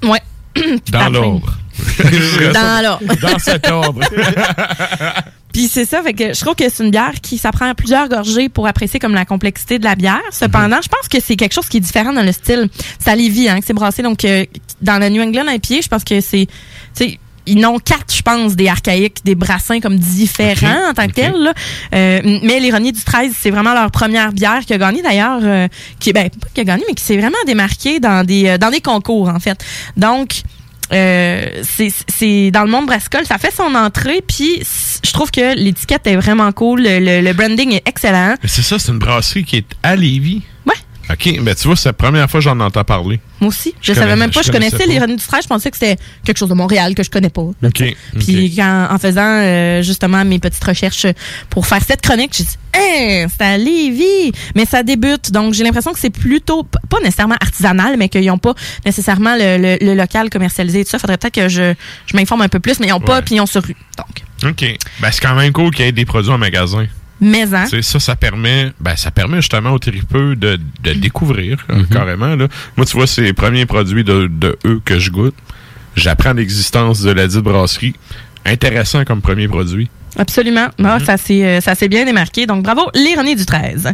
Ouais. Dans l'ordre. Dans l'ordre. Dans cet ordre. Puis c'est ça, fait que je trouve que c'est une bière qui ça prend plusieurs gorgées pour apprécier comme la complexité de la bière. Cependant, je pense que c'est quelque chose qui est différent dans le style. C'est à Lévis, hein, que c'est brassé. Donc euh, dans le New England IPA, je pense que c'est, ils n'ont quatre, je pense, des archaïques, des brassins comme différents en tant que tels. là. Euh, mais l'ironie du 13, c'est vraiment leur première bière qui a gagné d'ailleurs, euh, qui ben pas qui a gagné, mais qui s'est vraiment démarquée dans des euh, dans des concours en fait. Donc euh, c'est dans le monde brassicole, ça fait son entrée, puis je trouve que l'étiquette est vraiment cool, le, le- le branding est excellent. C'est ça, c'est une brasserie qui est à Lévis. OK, ben tu vois, c'est la première fois que j'en entends parler. Moi aussi, je, Je savais même pas, je je connaissais connaissais pas. l'ironie du 13, je pensais que c'était quelque chose de Montréal que je connais pas. OK. Puis quand, en faisant euh, justement mes petites recherches pour faire cette chronique, j'ai dit Hein, c'est à Lévis! Mais ça débute, donc j'ai l'impression que c'est plutôt, pas nécessairement artisanal, mais qu'ils n'ont pas nécessairement le, le- le local commercialisé et tout ça. Faudrait peut-être que je, je m'informe un peu plus, mais ils n'ont pas Ouais. pignon sur rue. Donc, OK. Ben c'est quand même cool qu'il y ait des produits en magasin. Mais hein, ça, ça permet, ben, ça permet justement aux tripeux de, de découvrir, euh, Mhm. carrément. Là. Moi, tu vois, c'est les premiers produits de, de eux que je goûte. J'apprends l'existence de la dite brasserie. Intéressant comme premier produit. absolument. Ah, ça s'est euh, ça s'est bien démarqué. Donc bravo, l'ironie du 13.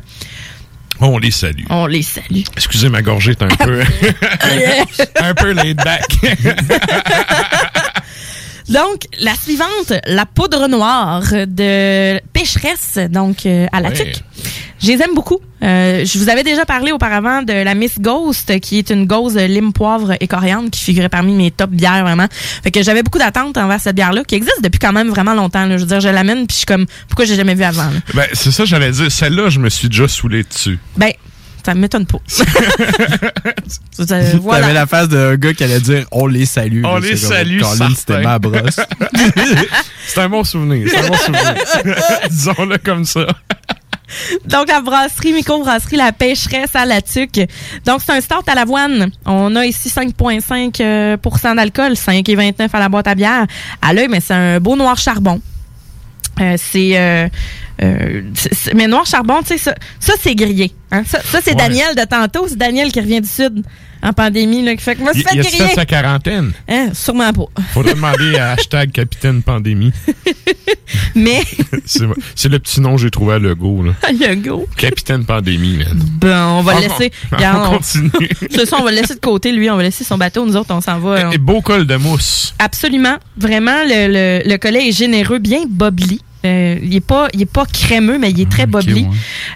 On les salue. On les salue. Excusez, ma gorgée est un peu, un peu laid back. Donc, la suivante, la poudre noire de Pécheresse, donc euh, à la tuque. Je les aime beaucoup. Euh, je vous avais déjà parlé auparavant de la Miss Ghost, qui est une gauze lime, poivre et coriandre, qui figurait parmi mes top bières, vraiment. Fait que j'avais beaucoup d'attentes envers cette bière-là, qui existe depuis quand même vraiment longtemps. là. Je veux dire, je l'amène, puis je suis comme, pourquoi j'ai jamais vu avant? là? ben, c'est ça, j'allais dire. Celle-là, je me suis déjà saoulé dessus. Ben, ça m'étonne pas. Ça, ça, T'avais voilà. la face d'un gars qui allait dire on les salue. On les salue, c'était ma brosse. c'est un bon souvenir. C'est un bon souvenir. Disons-le comme ça. Donc, la brasserie, micro-brasserie, la pêcheresse à la tuque. Donc, c'est un start à l'avoine. On a ici 5,5 euh, pourcent d'alcool, 5,29 à la boîte à bière. À l'œil, mais c'est un beau noir charbon. Euh, c'est euh, euh, mais noir charbon, tu sais, ça, ça c'est grillé. Hein? Ça, ça, c'est Ouais. Daniel de tantôt. C'est Daniel qui revient du Sud en pandémie. Là, qui fait que moi, Il, c'est fait il a fait griller. sa quarantaine. Hein? Sûrement pas. Faudrait demander à hashtag capitaine pandémie. Mais, C'est le petit nom que j'ai trouvé à Lego. Là. go. Capitaine pandémie, man. Bon, on va Ah, le laisser. on- Regarde, on continue. Va le laisser de côté, lui. On va laisser son bateau. Nous autres, on s'en va. on- Et beau col de mousse. Absolument. Vraiment, le, le, le collet est généreux, bien bobli. Euh, il est pas, il est pas crémeux, mais il est très bobli.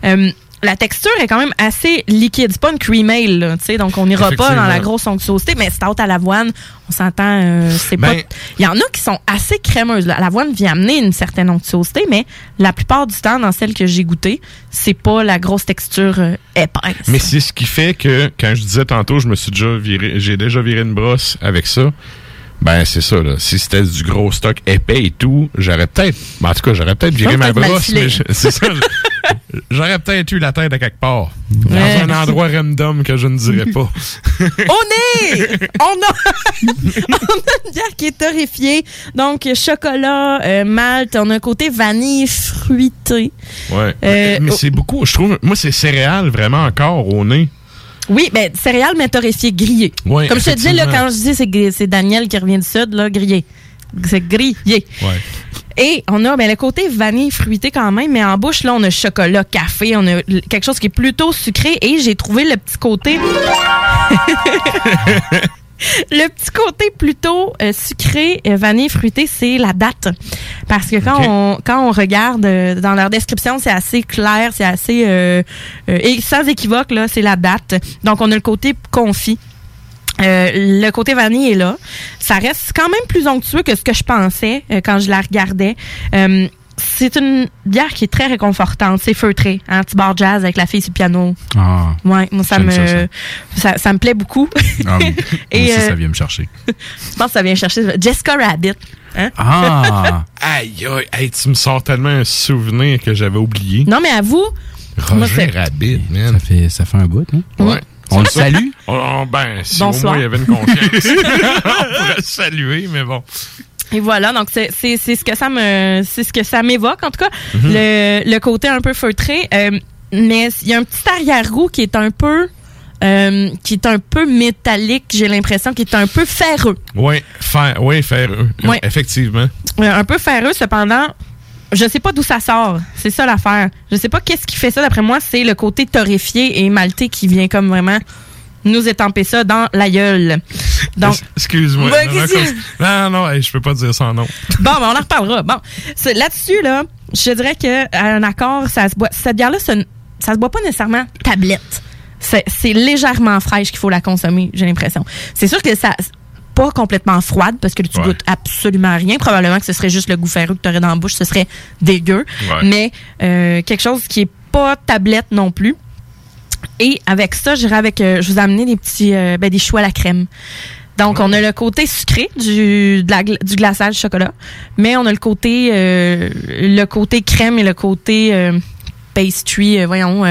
Euh, la texture est quand même assez liquide. C'est pas une cream ale, tu sais, donc on n'ira pas dans la grosse onctuosité, mais c'est haute à l'avoine. On s'entend, euh, c'est pas. Ben- Il y en a qui sont assez crémeuses. L'avoine vient amener une certaine onctuosité, mais la plupart du temps, dans celles que j'ai goûtées, c'est pas la grosse texture euh, épaisse. Mais c'est ce qui fait que, quand je disais tantôt, je me suis déjà viré, j'ai déjà viré une brosse avec ça. Ben, c'est ça, là. Si c'était du gros stock épais et tout, j'aurais peut-être, ben, en tout cas, j'aurais peut-être viré ma brosse, mais je- c'est ça. J'aurais peut-être eu la tête à quelque part. Ouais. Dans un endroit random que je ne dirais pas. On est! On a, on a une bière qui est torréfiée. Donc, chocolat, euh, malt, on a un côté vanille fruité. Ouais. Euh, mais c'est beaucoup, je trouve, moi, c'est céréales vraiment encore au nez. Oui, ben, céréales, mais torréfiées, grillées. Ouais, Comme je te disais, là, quand je dis c'est, c'est Daniel qui revient du Sud, là, grillé. C'est grillé. Ouais. Et on a ben, le côté vanille fruité quand même, mais en bouche, là, on a chocolat, café, on a quelque chose qui est plutôt sucré et j'ai trouvé le petit côté. le petit côté plutôt euh, sucré, euh, vanille fruité, c'est la date. Parce que quand, on, quand on regarde euh, dans leur description, c'est assez clair, c'est assez. et sans équivoque, là, c'est la date. Donc, on a le côté confit. Euh, le côté vanille est là. Ça reste quand même plus onctueux que ce que je pensais euh, quand je la regardais. Euh, c'est une bière qui est très réconfortante. C'est feutré. Un petit bar jazz avec la fille sur le piano. Ah. Ouais, moi, ça me, ça, ça. ça, ça me plaît beaucoup. Ah oui. Et, Moi aussi, euh, ça vient me chercher. Je pense que ça vient chercher Jessica Rabbit. Hein? Ah! aïe, aïe, hey, tu me sors tellement un souvenir que j'avais oublié. Non, mais à vous, Roger Rabbit, man. Ça fait, ça fait un bout, hein? Ouais. On le Ça- salue? Oh, oh, ben, si Bonsoir. au moins il y avait une confiance. on pourrait le saluer, mais bon. Et voilà, donc c'est c'est c'est ce que ça me c'est ce que ça m'évoque en tout cas Mhm. le, le côté un peu feutré euh, mais il y a un petit arrière-goût qui est un peu euh, qui est un peu métallique, j'ai l'impression qui est un peu ferreux. Oui, faire, oui, faire, euh, Ouais. effectivement. Euh, un peu ferreux cependant je sais pas d'où ça sort. C'est ça l'affaire. Je sais pas qu'est-ce qui fait ça. D'après moi, c'est le côté torréfié et maltais qui vient comme vraiment nous étamper ça dans la gueule. Donc, Excuse-moi. Non, non, hey, je peux pas dire son nom. Bon, ben, on en reparlera. Bon, là-dessus, là, je dirais que un accord, ça se boit. Cette bière-là, ça, ne- ça se boit pas nécessairement tablette. C'est c'est légèrement fraîche qu'il faut la consommer, j'ai l'impression. C'est sûr que ça pas complètement froide parce que tu Ouais. goûtes absolument rien. Probablement que ce serait juste le goût ferreux que tu aurais dans la bouche, ce serait dégueu. Ouais. Mais euh, quelque chose qui est pas tablette non plus. Et avec ça, j'irai avec. euh, je vous ai amené des petits euh, ben, des choux à la crème. Donc, on a le côté sucré du, de la gla- du glaçage chocolat, mais on a le côté euh, le côté crème et le côté euh, pastry, voyons,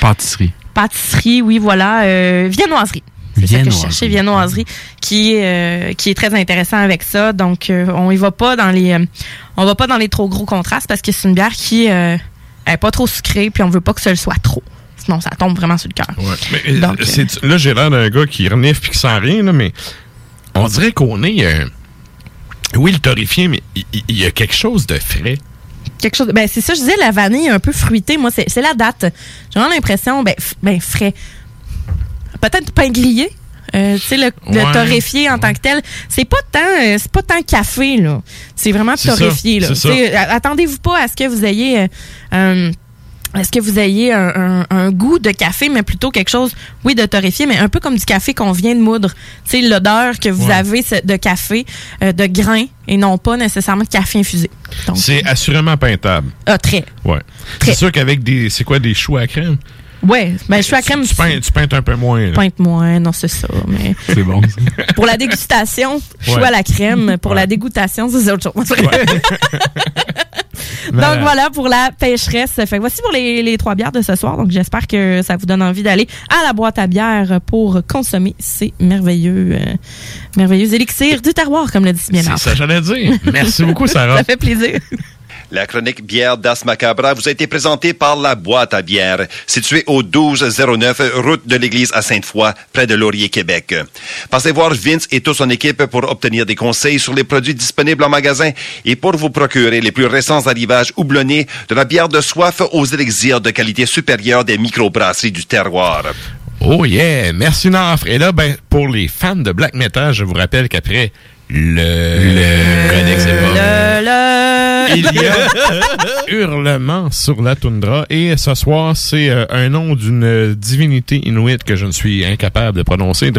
Pâtisserie. pâtisserie, oui, voilà, viennoiserie. C'est ça que je cherchais, viennoiserie, qui est euh, qui est très intéressant avec ça. Donc, euh, on y va pas dans les euh, on va pas dans les trop gros contrastes parce que c'est une bière qui est pas trop sucrée, puis on veut pas que le soit trop. Sinon, ça tombe vraiment sur le cœur. Ouais. Euh, Donc, euh, là, j'ai l'air d'un gars qui renifle puis qui sent rien, là, mais on dirait qu'on est. euh, oui, le torréfié, mais il- y, a quelque chose de frais. quelque chose. Ben, c'est ça, je disais, la vanille un peu fruitée. Moi, c'est la date. J'ai vraiment l'impression, ben, ben, frais. Peut-être pain grillé. Euh, tu sais, le, torréfié en tant que tel, c'est pas tant, euh, c'est pas tant café là. C'est vraiment ça, torréfié là. Attendez-vous pas à ce que vous ayez, euh, est-ce que vous ayez un, un- un goût de café, mais plutôt quelque chose, oui, de torréfié, mais un peu comme du café qu'on vient de moudre? Tu sais, l'odeur que vous Ouais. avez de café, euh, de grain, et non pas nécessairement de café infusé. C'est assurément peintable. ah, très. Ouais. C'est sûr qu'avec des. C'est quoi, des choux à crème? Ouais, ben je suis à crème. Tu peintes, tu peintes un peu moins. là. Pointe moins, non, c'est ça. Mais C'est bon. pour la dégustation, je suis Ouais. à la crème. Pour la dégoûtation, c'est autre chose. Donc Malade. voilà pour la pêcheresse. Fait que voici pour les, les trois bières de ce soir. Donc j'espère que ça vous donne envie d'aller à la boîte à bière pour consommer ces merveilleux, euh, merveilleux élixirs du terroir, comme le dit si bien C'est ça, j'allais dire. Merci beaucoup, Sarah. Ça fait plaisir. La chronique bière d'As Macabra vous a été présentée par la boîte à bière, située au 1209 route de l'église à Sainte-Foy, près de Laurier, Québec. Passez voir Vince et toute son équipe pour obtenir des conseils sur les produits disponibles en magasin et pour vous procurer les plus récents arrivages houblonnés de la bière de soif aux élixirs de qualité supérieure des microbrasseries du terroir. Oh yeah, merci Nafre. Et là, ben, pour les fans de black metal, je vous rappelle qu'après le, le, Codex Le, il y a Hurlement sur la toundra et ce soir c'est euh, un nom d'une divinité inuite que je ne suis incapable de prononcer.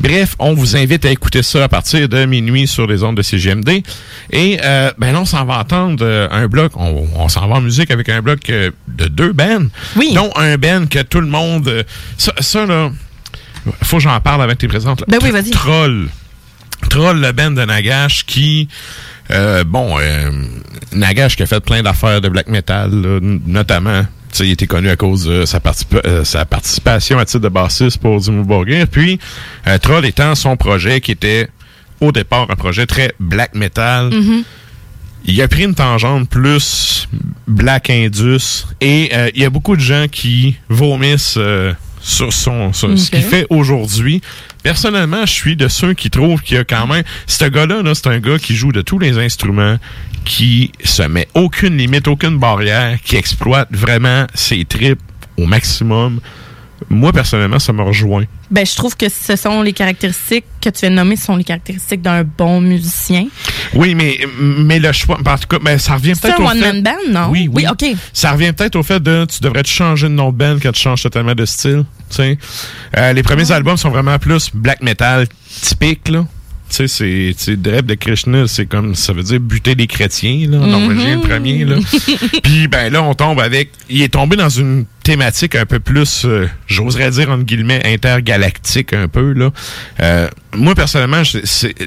Bref, on vous invite à écouter ça à partir de minuit sur les ondes de CGMD et euh, ben là on s'en va entendre euh, un bloc, on, on s'en va en musique avec un bloc euh, de deux bands, dont un band que tout le monde, ça, ça là, faut que j'en parle avec tes présentes. là. Ben oui, vas-y. Troll. Troll, le band de Nagash qui, euh, bon, euh, Nagash qui a fait plein d'affaires de black metal, là, notamment. tu sais, Il était connu à cause de sa, participa- euh, sa participation à titre de bassiste pour Dimmu Borgir. Puis, euh, Troll étant son projet qui était au départ un projet très black metal. Mhm. Il a pris une tangente plus Black Indus et euh, il y a beaucoup de gens qui vomissent sur, son, sur ce qu'il fait aujourd'hui. Personnellement, je suis de ceux qui trouvent qu'il y a quand même... Ce gars-là, là, c'est un gars qui joue de tous les instruments, qui se met aucune limite, aucune barrière, qui exploite vraiment ses tripes au maximum. Moi, personnellement, ça me rejoint. Ben, je trouve que ce sont les caractéristiques que tu viens de nommer, ce sont les caractéristiques d'un bon musicien. Oui, mais, mais le choix, en tout cas, ben, ça revient C'est peut-être un au fait... one-man band, non? Oui, oui. OK. Ça revient peut-être au fait de tu devrais te changer de nom de band quand tu changes totalement de style. tu sais. Euh, les premiers albums sont vraiment plus black metal typique, là. Tu sais, c'est, de Krishna, c'est comme, ça veut dire buter les chrétiens, là. Norvégien, le premier, là. Puis, ben là, on tombe avec, il est tombé dans une thématique un peu plus, euh, j'oserais dire, entre guillemets, intergalactique un peu, là. Euh, moi, personnellement,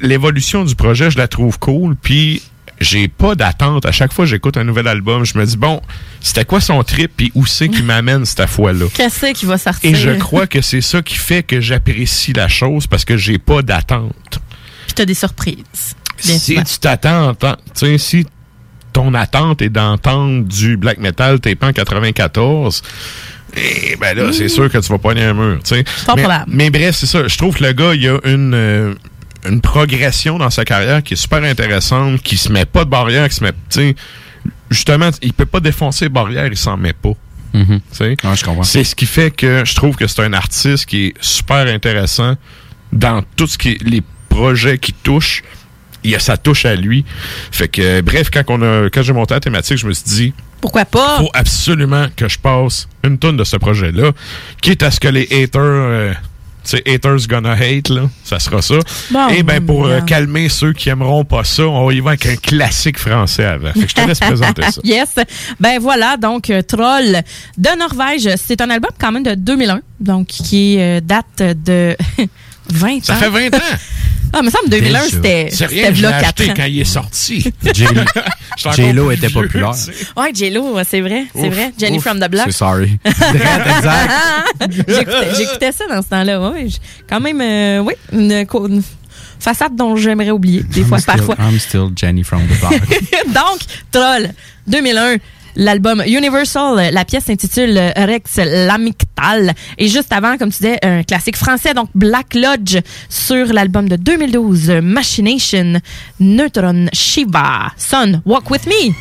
l'évolution du projet, je la trouve cool, puis j'ai pas d'attente. À chaque fois que j'écoute un nouvel album, je me dis, bon, c'était quoi son trip, puis où c'est qui m'amène cette fois-là? Qu'est-ce qui va sortir? Et je crois que c'est ça qui fait que j'apprécie la chose, parce que j'ai pas d'attente. Puis t'as des surprises. Si tu t'attends, tu sais, si ton attente est d'entendre du black metal tapé en 94, eh ben là, c'est sûr que tu vas pogner un mur, tu sais. Mais, bref, c'est ça. Je trouve que le gars, il a une, euh, une progression dans sa carrière qui est super intéressante, qui se met pas de barrière, qui se met, tu sais, justement, il peut pas défoncer les barrières, il s'en met pas. Tu sais? C'est ce qui fait que je trouve que c'est un artiste qui est super intéressant dans tout ce qui est les projets qui touchent. Il y a sa touche à lui. Fait que bref, quand on a quand j'ai monté la thématique, je me suis dit Pourquoi pas? faut absolument que je passe une tonne de ce projet-là, quitte à ce que les haters euh, tu sais, haters gonna hate, là, ça sera ça. Bon, Et ben pour euh, calmer ceux qui aimeront pas ça, on y va avec un classique français avant. Fait que je te laisse présenter ça. yes. Ben voilà, donc euh, Troll de Norvège. C'est un album quand même de 2001, donc qui euh, date de 20 ans. Ça fait 20 ans. Ah, me semble 2001, Déjà. c'était C'est rien, c'était je l'ai v'là acheté 4 ans. quand il est sorti. J-Lo- était vieux, populaire. Ouais, J-Lo, c'est vrai, c'est vrai. Jenny ouf. from the Block. C'est sorry. J'écoutais j'écoutais ça dans ce temps-là. Ouais, quand même, euh, oui, une, une façade dont j'aimerais oublier des fois, I'm still- parfois. I'm still Jenny from the block. Donc, Troll, 2001. L'album Universal, la pièce s'intitule Rex Lamictal. Et juste avant, comme tu disais, un classique français, donc Black Lodge, sur l'album de 2012, Machination, Neutron Shiva, Son, Walk With Me.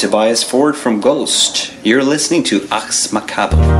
Tobias Ford from Ghost. You're listening to Ax Macabre.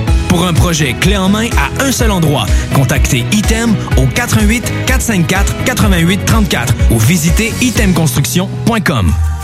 Pour un projet clé en main à un seul endroit, contactez Item au 88 454 88 34 ou visitez itemconstruction.com.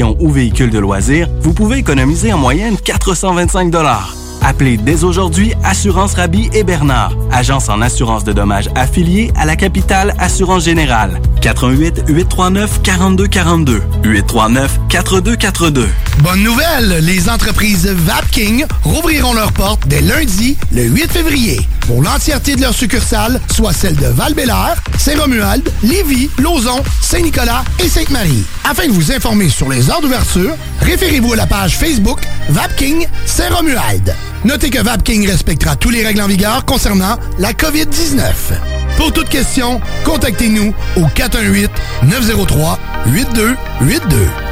ou véhicules de loisirs, vous pouvez économiser en moyenne 425 Appelez dès aujourd'hui Assurance Rabi et Bernard, agence en assurance de dommages affiliée à la capitale Assurance Générale. 88 839 4242 839 4242. Bonne nouvelle, les entreprises Vapking rouvriront leurs portes dès lundi, le 8 février, pour l'entièreté de leurs succursales, soit celles de val Saint-Romuald, Lévis, Lauson, Saint-Nicolas et Sainte-Marie. Afin de vous informer sur les heures d'ouverture, référez-vous à la page Facebook Vapking Saint-Romuald. Notez que Vapking respectera tous les règles en vigueur concernant la COVID-19. Pour toute question, contactez-nous au 418-903-8282.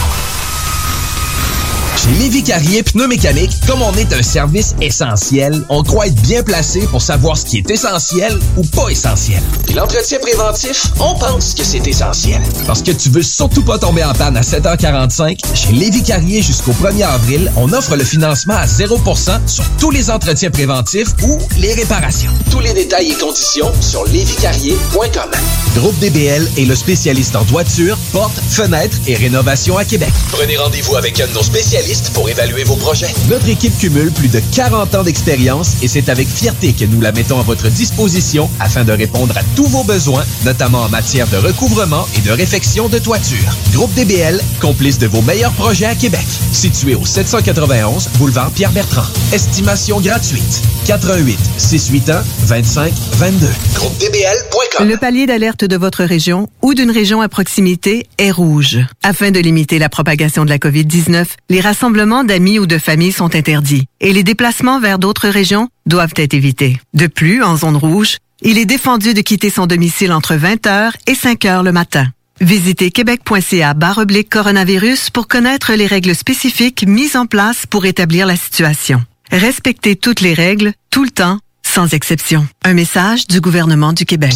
Chez Lévi Carrier Pneumécanique, comme on est un service essentiel, on croit être bien placé pour savoir ce qui est essentiel ou pas essentiel. L'entretien préventif, on pense que c'est essentiel. Parce que tu veux surtout pas tomber en panne à 7h45, chez Lévi Carrier jusqu'au 1er avril, on offre le financement à 0% sur tous les entretiens préventifs ou les réparations. Tous les détails et conditions sur lévicarrier.com. Groupe DBL est le spécialiste en toiture, portes, fenêtres et rénovation à Québec. Prenez rendez-vous avec un de nos spécialistes pour évaluer vos projets. Notre équipe cumule plus de 40 ans d'expérience et c'est avec fierté que nous la mettons à votre disposition afin de répondre à tous vos besoins, notamment en matière de recouvrement et de réfection de toiture. Groupe DBL, complice de vos meilleurs projets à Québec. Situé au 791 boulevard Pierre-Bertrand. Estimation gratuite. 88 681 25 22. Groupe DBL.com. Le palier d'alerte de votre région ou d'une région à proximité est rouge. Afin de limiter la propagation de la COVID-19, les rassemblements d'amis ou de familles sont interdits et les déplacements vers d'autres régions doivent être évités. De plus, en zone rouge, il est défendu de quitter son domicile entre 20h et 5h le matin. Visitez québec.ca oblique coronavirus pour connaître les règles spécifiques mises en place pour établir la situation. Respectez toutes les règles, tout le temps, sans exception. Un message du gouvernement du Québec.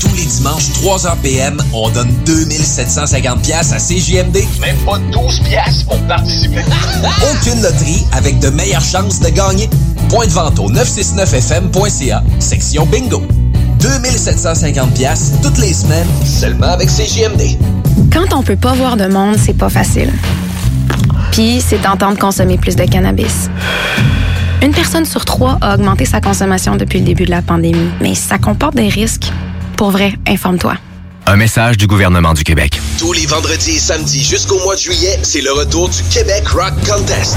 Tous les dimanches, 3h PM, on donne 2750 pièces à CJMD. Même pas 12 pièces pour participer. Aucune loterie avec de meilleures chances de gagner. Point de vente au 969fm.ca, section bingo. 2750 pièces toutes les semaines, seulement avec CJMD. Quand on peut pas voir de monde, c'est pas facile. Puis, c'est tentant de consommer plus de cannabis. Une personne sur trois a augmenté sa consommation depuis le début de la pandémie, mais ça comporte des risques. Pour vrai, informe-toi. Un message du gouvernement du Québec. Tous les vendredis et samedis jusqu'au mois de juillet, c'est le retour du Québec Rock Contest.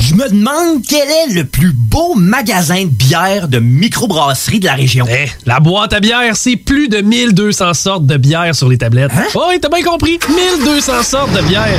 Je me demande quel est le plus beau magasin de bière de microbrasserie de la région. Eh, la boîte à bière, c'est plus de 1200 sortes de bière sur les tablettes. Hein? Oh, oui, t'as bien compris. 1200 sortes de bière.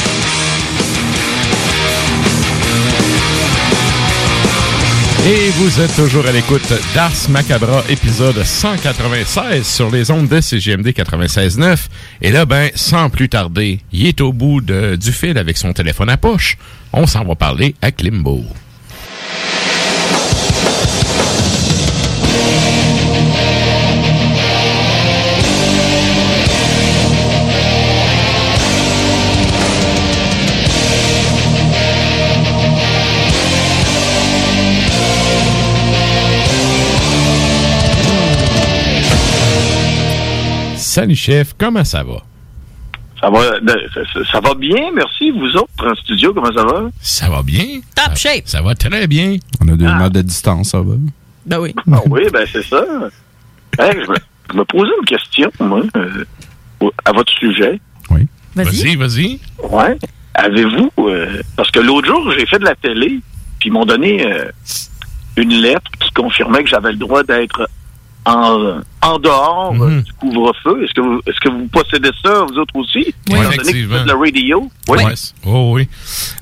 Et vous êtes toujours à l'écoute d'Ars Macabra, épisode 196 sur les ondes de CGMD 96.9. Et là, ben, sans plus tarder, il est au bout de- du fil avec son téléphone à poche. On s'en va parler à Klimbo. Salut chef, comment ça va? Ça va, de- ça, ça- ça va bien, merci. Vous autres, en studio, comment ça va? Ça va bien? Top shape. Ça va très bien. On a deux mètres de distance, ça va? Ben oui. Ah oui, ben c'est ça. Hey, je, me, je me posais une question, moi, euh, à votre sujet. Vas-y, vas-y. Ouais. Avez-vous, euh, parce que l'autre jour, j'ai fait de la télé, puis ils m'ont donné euh, une lettre qui confirmait que j'avais le droit d'être en, en dehors Mhm. euh, du couvre-feu. Est-ce que, vous, est-ce que vous possédez ça, vous autres aussi? Oui, effectivement. la radio? Oui. Ouais. Oh, oui.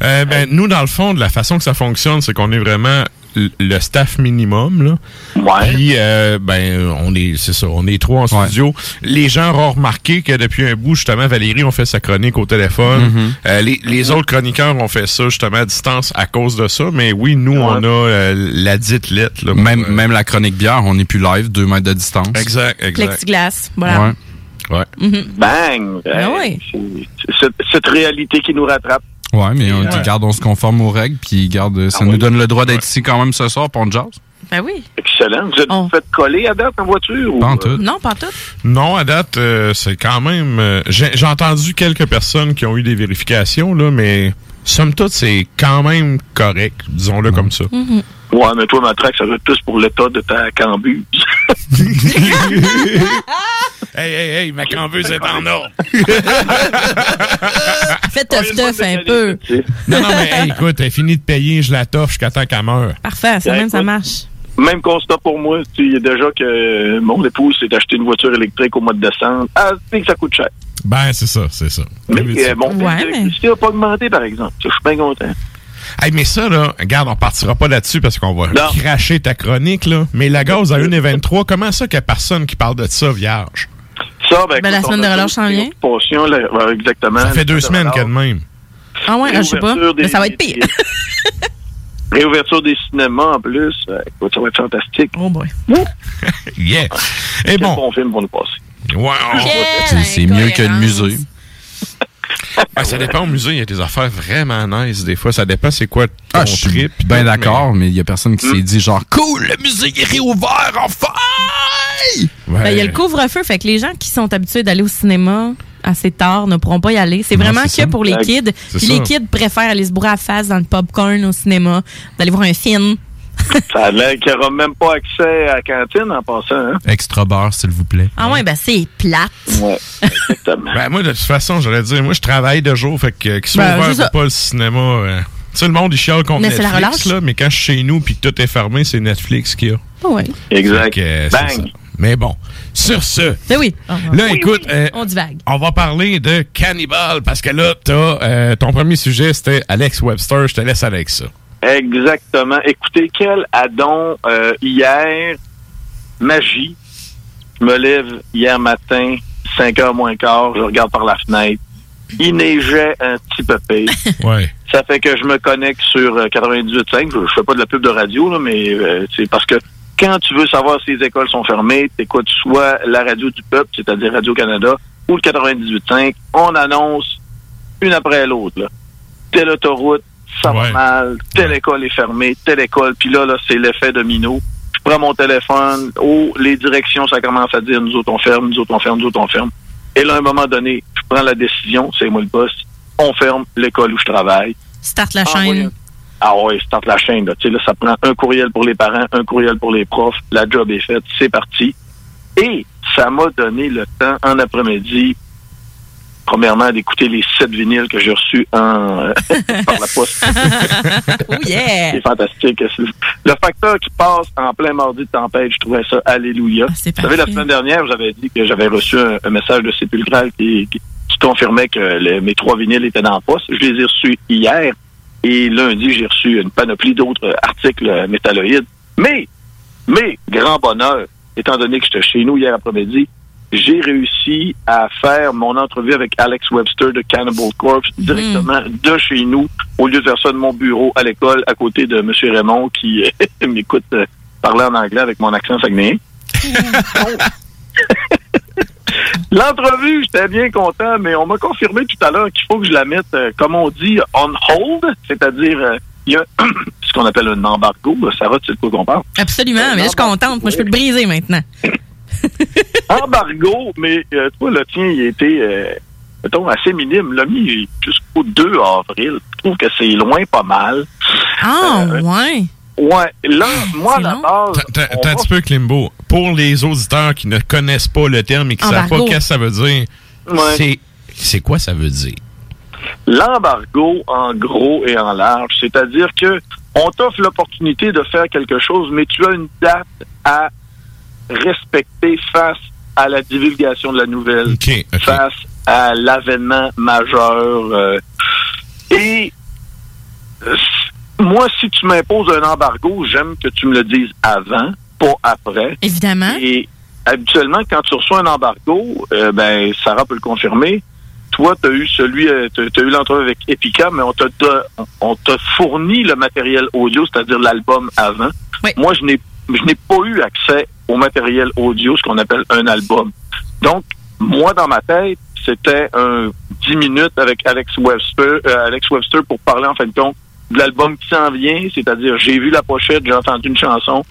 Euh, ben, nous, dans le fond, de la façon que ça fonctionne, c'est qu'on est vraiment le staff minimum. Là. Ouais. Puis, euh, ben, on est, c'est ça, on est trois en studio. Les gens auront remarqué que depuis un bout, justement, Valérie, on fait sa chronique au téléphone. Mhm. Euh, les, les autres chroniqueurs ont fait ça, justement, à distance à cause de ça. Mais oui, nous, on a euh, la dite lettre. Là, Même, euh, même la chronique bière, on n'est plus live, deux mètres de distance. Exact, exact. Plexiglas. Voilà. Ouais. Ouais. Mhm. Bang! Ah c'est- cette, réalité qui nous rattrape. Ouais, mais on, Ouais. garde, on se conforme aux règles, puis garde, ça Ah nous oui. donne le droit d'être ici quand même ce soir pour une jazz. Ben oui. Excellent. Vous êtes vous faites coller à date en voiture? Ou, Pas en tout. Non, pas tout. Non, à date, euh, c'est quand même. euh, J'ai j'ai entendu quelques personnes qui ont eu des vérifications, là, mais somme toute, c'est quand même correct, disons-le comme ça. Ouais, mais toi, ma traque, ça va être plus pour l'état de ta cambuse. hey, hey, hey, ma cambeuse est en ordre. Fais teuf teuf un peu. non, non, mais hey, écoute, elle est finie de payer, je la toffe jusqu'à temps qu'elle meure. Parfait, ça même, ça marche. Même constat pour moi. Tu sais, Il y a déjà que mon épouse s'est acheté une voiture électrique au mois de décembre. Ah, c'est que ça coûte cher. Ben, c'est ça, c'est ça. Mais euh, mon prix Ouais, de l'électricité n'a pas augmenté, par exemple. Je suis bien content. Hey, mais ça, là, regarde, on partira pas là-dessus parce qu'on va Non. cracher ta chronique, là. Mais la gaz à 1,23, comment ça qu'il y a personne qui parle de ça, vierge? Ça, ben, Ben, la écoute, semaine on de relâche s'en vient. occupations, là, exactement. Ça fait deux La semaines qu'elle de même. Ah ouais, ah, je sais pas. Des- Mais ça va être pire. Réouverture des cinémas en plus. Euh, écoute, ça va être fantastique. Oh boy. Yeah. Et Quel bon. bon film pour nous passer. C'est- C'est mieux que le musée. Ben, ça dépend au musée, il y a des affaires vraiment nice des fois. Ça dépend c'est quoi ton Ah, je suis trip. bien d'accord, mais il y a personne qui Hmm. s'est dit genre cool, le musée est réouvert enfin! Ben, il y a le couvre-feu, fait que les gens qui sont habitués d'aller au cinéma assez tard ne pourront pas y aller. C'est vraiment que ça. pour les kids. Puis les kids préfèrent aller se bourrer à la face dans le popcorn au cinéma, d'aller voir un film. Ça a l'air qu'il n'y aura même pas accès à la cantine en passant. Hein? Extra beurre, s'il vous plaît. Ah ouais, ben c'est plate. Ouais, exactement. Ben, moi, de toute façon, j'allais dire, moi, je travaille de jour, fait que, qu'ils soient Ben, ouverts ou pas le cinéma, euh, tu sais, le monde, il chiale contre Mais c'est la Netflix, relâche. là, mais quand je suis chez nous puis que tout est fermé, c'est Netflix qu'il y a. Ah ouais. Exact. Euh, Bang. Mais bon, sur ce, Ben oui. Ah, ah. là, écoute, euh, On divague. on va parler de Cannibal, parce que là, t'as, euh, ton premier sujet, c'était Alex Webster. Je te laisse avec ça. Exactement. Écoutez, quel addon euh, hier, magie. Je me lève hier matin, 5 heures moins quart, je regarde par la fenêtre. Il neigeait un petit peu. Ouais. Ça fait que je me connecte sur euh, 98.5. Je, je fais pas de la pub de radio, là, mais euh, c'est parce que quand tu veux savoir si les écoles sont fermées, tu écoutes soit la radio du peuple, c'est-à-dire Radio-Canada, ou le 98.5. On annonce une après l'autre. Telle autoroute, ça va mal. Telle école est fermée, telle école. Puis là, là c'est l'effet domino. Je prends mon téléphone. Oh, les directions, ça commence à dire, nous autres on ferme, nous autres on ferme, nous autres on ferme. Et là, à un moment donné, je prends la décision, c'est moi le boss. on ferme l'école où je travaille. Start la Envoyez- chaîne. Ah ouais, start la chaîne. Là. Tu sais, là, ça prend un courriel pour les parents, un courriel pour les profs. La job est faite, c'est parti. Et ça m'a donné le temps en après-midi, premièrement, d'écouter les sept vinyles que j'ai reçus en, par la poste. oh yeah! C'est fantastique. Le facteur qui passe en plein mardi de tempête, je trouvais ça alléluia. Vous savez, la semaine dernière, j'avais dit que j'avais reçu un, un message de Sépulcral qui, qui, qui confirmait que le- mes trois vinyles étaient dans la poste. Je les ai reçus hier et lundi, j'ai reçu une panoplie d'autres articles métalloïdes. Mais, mais, grand bonheur, étant donné que j'étais chez nous hier après-midi, j'ai réussi à faire mon entrevue avec Alex Webster de Cannibal Corpse directement de chez nous, au lieu de faire ça de mon bureau à l'école, à côté de M. Raymond qui euh, m'écoute euh, parler en anglais avec mon accent saguenéen. L'entrevue, j'étais bien content, mais on m'a confirmé tout à l'heure qu'il faut que je la mette, euh, comme on dit, on hold, c'est-à-dire euh, il y a ce qu'on appelle un embargo. Sarah, tu sais de quoi qu'on parle? Absolument, mais là, je suis contente. Moi, je peux le briser maintenant. embargo, mais euh, toi, le tien, il était, euh, mettons, assez minime. Le mien, il est jusqu'au 2 avril. Je trouve que c'est loin pas mal. Ah, Euh, ouais. Ouais, là, moi, à la base, T'as un petit peu, Klimbo. Pour les auditeurs qui ne connaissent pas le terme et qui ne savent pas qu'est-ce que ça veut dire, Ouais. c'est c'est quoi ça veut dire? L'embargo, en gros et en large, c'est-à-dire que on t'offre l'opportunité de faire quelque chose, mais tu as une date à respecter face à la divulgation de la nouvelle, face à l'avènement majeur. euh, et euh, moi, si tu m'imposes un embargo, j'aime que tu me le dises avant, pas après. Évidemment. Et habituellement, quand tu reçois un embargo, euh, ben Sarah peut le confirmer. Toi, tu as eu celui, tu as eu l'entrevue avec Epica, mais on t'a on- on t'a fourni le matériel audio, c'est-à-dire l'album avant. Moi, je n'ai je n'ai pas eu accès au matériel audio, ce qu'on appelle un album. Donc, moi, dans ma tête, c'était un 10 minutes avec Alex Webster, euh, Alex Webster pour parler, en fin de compte, de l'album qui s'en vient, c'est-à-dire j'ai vu la pochette, j'ai entendu une chanson,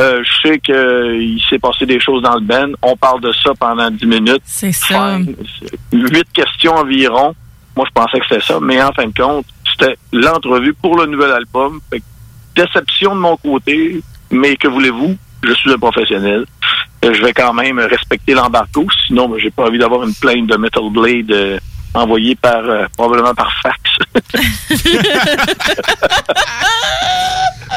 euh, je sais qu'il s'est passé des choses dans le band, on parle de ça pendant 10 minutes. C'est ça. Huit questions environ. Moi, je pensais que c'était ça, mais en fin de compte, c'était l'entrevue pour le nouvel album. Fait que déception de mon côté, mais que voulez-vous? Je suis un professionnel. Euh, je vais quand même respecter l'embargo, sinon ben, j'ai pas envie d'avoir une plainte de Metal Blade euh, envoyée par euh, probablement par fax.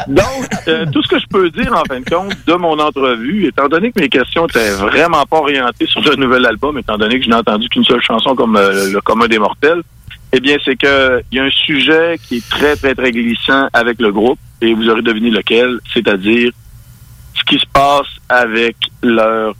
Donc, euh, tout ce que je peux dire en fin de compte de mon entrevue, étant donné que mes questions étaient vraiment pas orientées sur le nouvel album, étant donné que je n'ai entendu qu'une seule chanson comme euh, Le commun des mortels, eh bien, c'est que il y a un sujet qui est très, très, très glissant avec le groupe, et vous aurez deviné lequel, c'est-à-dire ce qui se passe avec leur,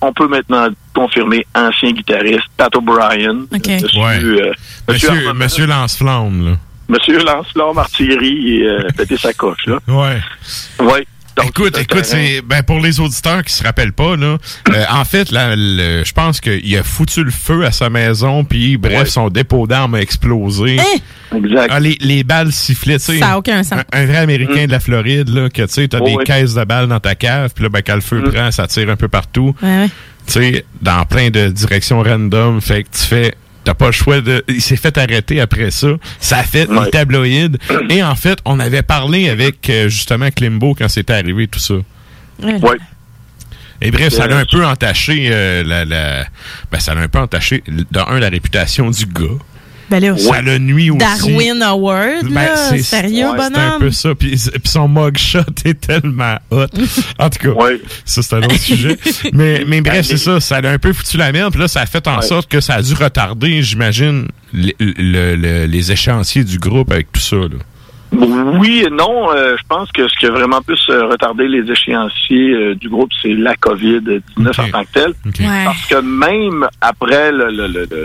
on peut maintenant confirmer, ancien guitariste, Pat O'Brien. Monsieur, Ouais. euh, Monsieur, Armand- monsieur Lance-Flamme, là. Monsieur Lancelot Martillerie et euh, péter sa coche, là. Ouais. Ouais. Écoute, écoute, c'est ben pour les auditeurs qui se rappellent pas là, euh, en fait, là, le- je pense qu'il a foutu le feu à sa maison, puis bref, Ouais. son dépôt d'armes a explosé. Exact. Ah, les, les balles sifflaient, tu sais. Ça a aucun sens. Un, un vrai Américain de la Floride, là, que tu sais, t'as Oh, des oui. caisses de balles dans ta cave, puis là, ben, quand le feu prend, ça tire un peu partout. Ouais, ouais. Tu sais, dans plein de directions random, fait que tu fais. T'as pas le choix de. Il s'est fait arrêter après ça. Ça a fait Ouais. les tabloïds. Et en fait, on avait parlé avec euh, justement Klimbo quand c'était arrivé tout ça. Ouais. Et bref, ça l'a Euh, un peu entaché euh, la, la- ben, ça l'a un peu entaché de un la réputation du gars. Ben là, Ça l'a nuit aussi. Darwin Award, Ben, là. c'est Sérieux, ouais, C'est un bonhomme? peu ça. Puis, puis son mugshot est tellement hot. En tout cas, ça, c'est un autre sujet. Mais, mais bref, c'est ça. Ça a un peu foutu la merde. Puis là, ça a fait en Ouais. sorte que ça a dû retarder, j'imagine, le- le- le- les échéanciers du groupe avec tout ça. Là. Oui et non. Euh, je pense que ce qui a vraiment plus euh, retardé les échéanciers euh, du groupe, c'est la COVID-19 en tant que telle. Ouais. Parce que même après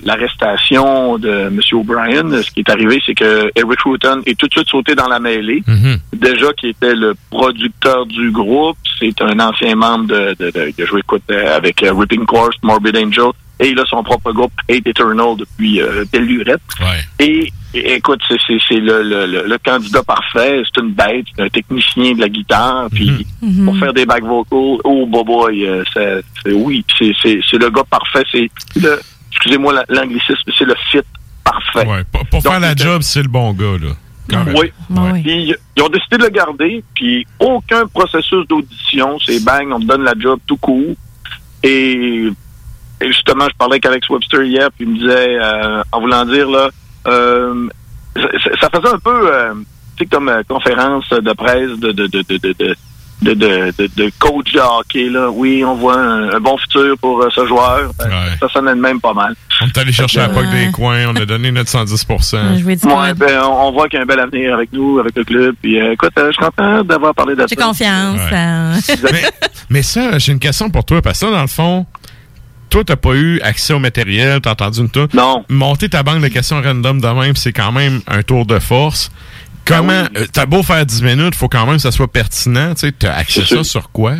l'arrestation de M. O'Brien, ce qui est arrivé, c'est que Eric Rutan est tout de suite sauté dans la mêlée. Déjà qui était le producteur du groupe, c'est un ancien membre de, de, de, de jouer écoute, euh, avec euh, Ripping Course, Morbid Angel, et il a son propre groupe Hate Eternal depuis euh, belle lurette. Et, et écoute, c'est, c'est, c'est le, le, le, le candidat parfait, c'est une bête, c'est un technicien de la guitare, puis pour faire des back vocals, oh boy, boy euh, c'est, c'est- oui, c'est, c'est, c'est le gars parfait, c'est le, excusez-moi la- l'anglicisme, c'est le fit parfait. Ouais, pour, pour Donc, faire la job, c'est le bon gars, là. Quand même. Oui. Puis, ils ont décidé de le garder, puis aucun processus d'audition. C'est bang, on te donne la job tout court. Et, et justement, je parlais avec Alex Webster hier, puis il me disait, euh, en voulant dire, là, euh, ça, ça faisait un peu, euh, tu sais, comme euh, conférence de presse de, de, de, de, de, de de, de, de, de coach de hockey, là. Oui, on voit un, un bon futur pour euh, ce joueur. Euh, Ça sonnait de même pas mal. On est allé chercher à la POC des coins, on a donné notre 110 Ouais, ben, on, on voit qu'il y a un bel avenir avec nous, avec le club. Puis, euh, écoute, euh, je suis content d'avoir parlé de ça. J'ai confiance. Ouais. euh. mais, mais ça, j'ai une question pour toi, parce que ça, dans le fond, toi, t'as pas eu accès au matériel, t'as entendu une tout. Non. Monter ta banque de questions random de même, c'est quand même un tour de force. Comment, Ben euh, t'as beau faire 10 minutes, faut quand même que ça soit pertinent, tu sais, t'as accès ça sur quoi?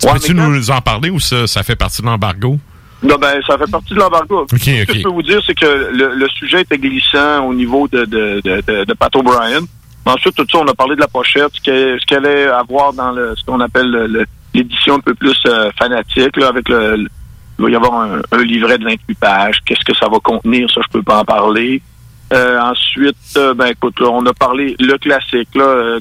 Tu Ouais, Peux-tu quand- nous en parler ou ça, ça fait partie de l'embargo? Non, ben, ça fait partie de l'embargo. Ce que je peux vous dire, c'est que le, le sujet était glissant au niveau de, de, de, Pat O'Brien. Ensuite, tout ça, on a parlé de la pochette, ce qu'elle allait avoir dans le, ce qu'on appelle le- le- l'édition un peu plus euh, fanatique, là, avec le- il va y avoir un, un livret de 28 pages. Qu'est-ce que ça va contenir? Ça, je peux pas en parler. Euh, ensuite, euh, ben écoute, là, on a parlé le classique, là, euh,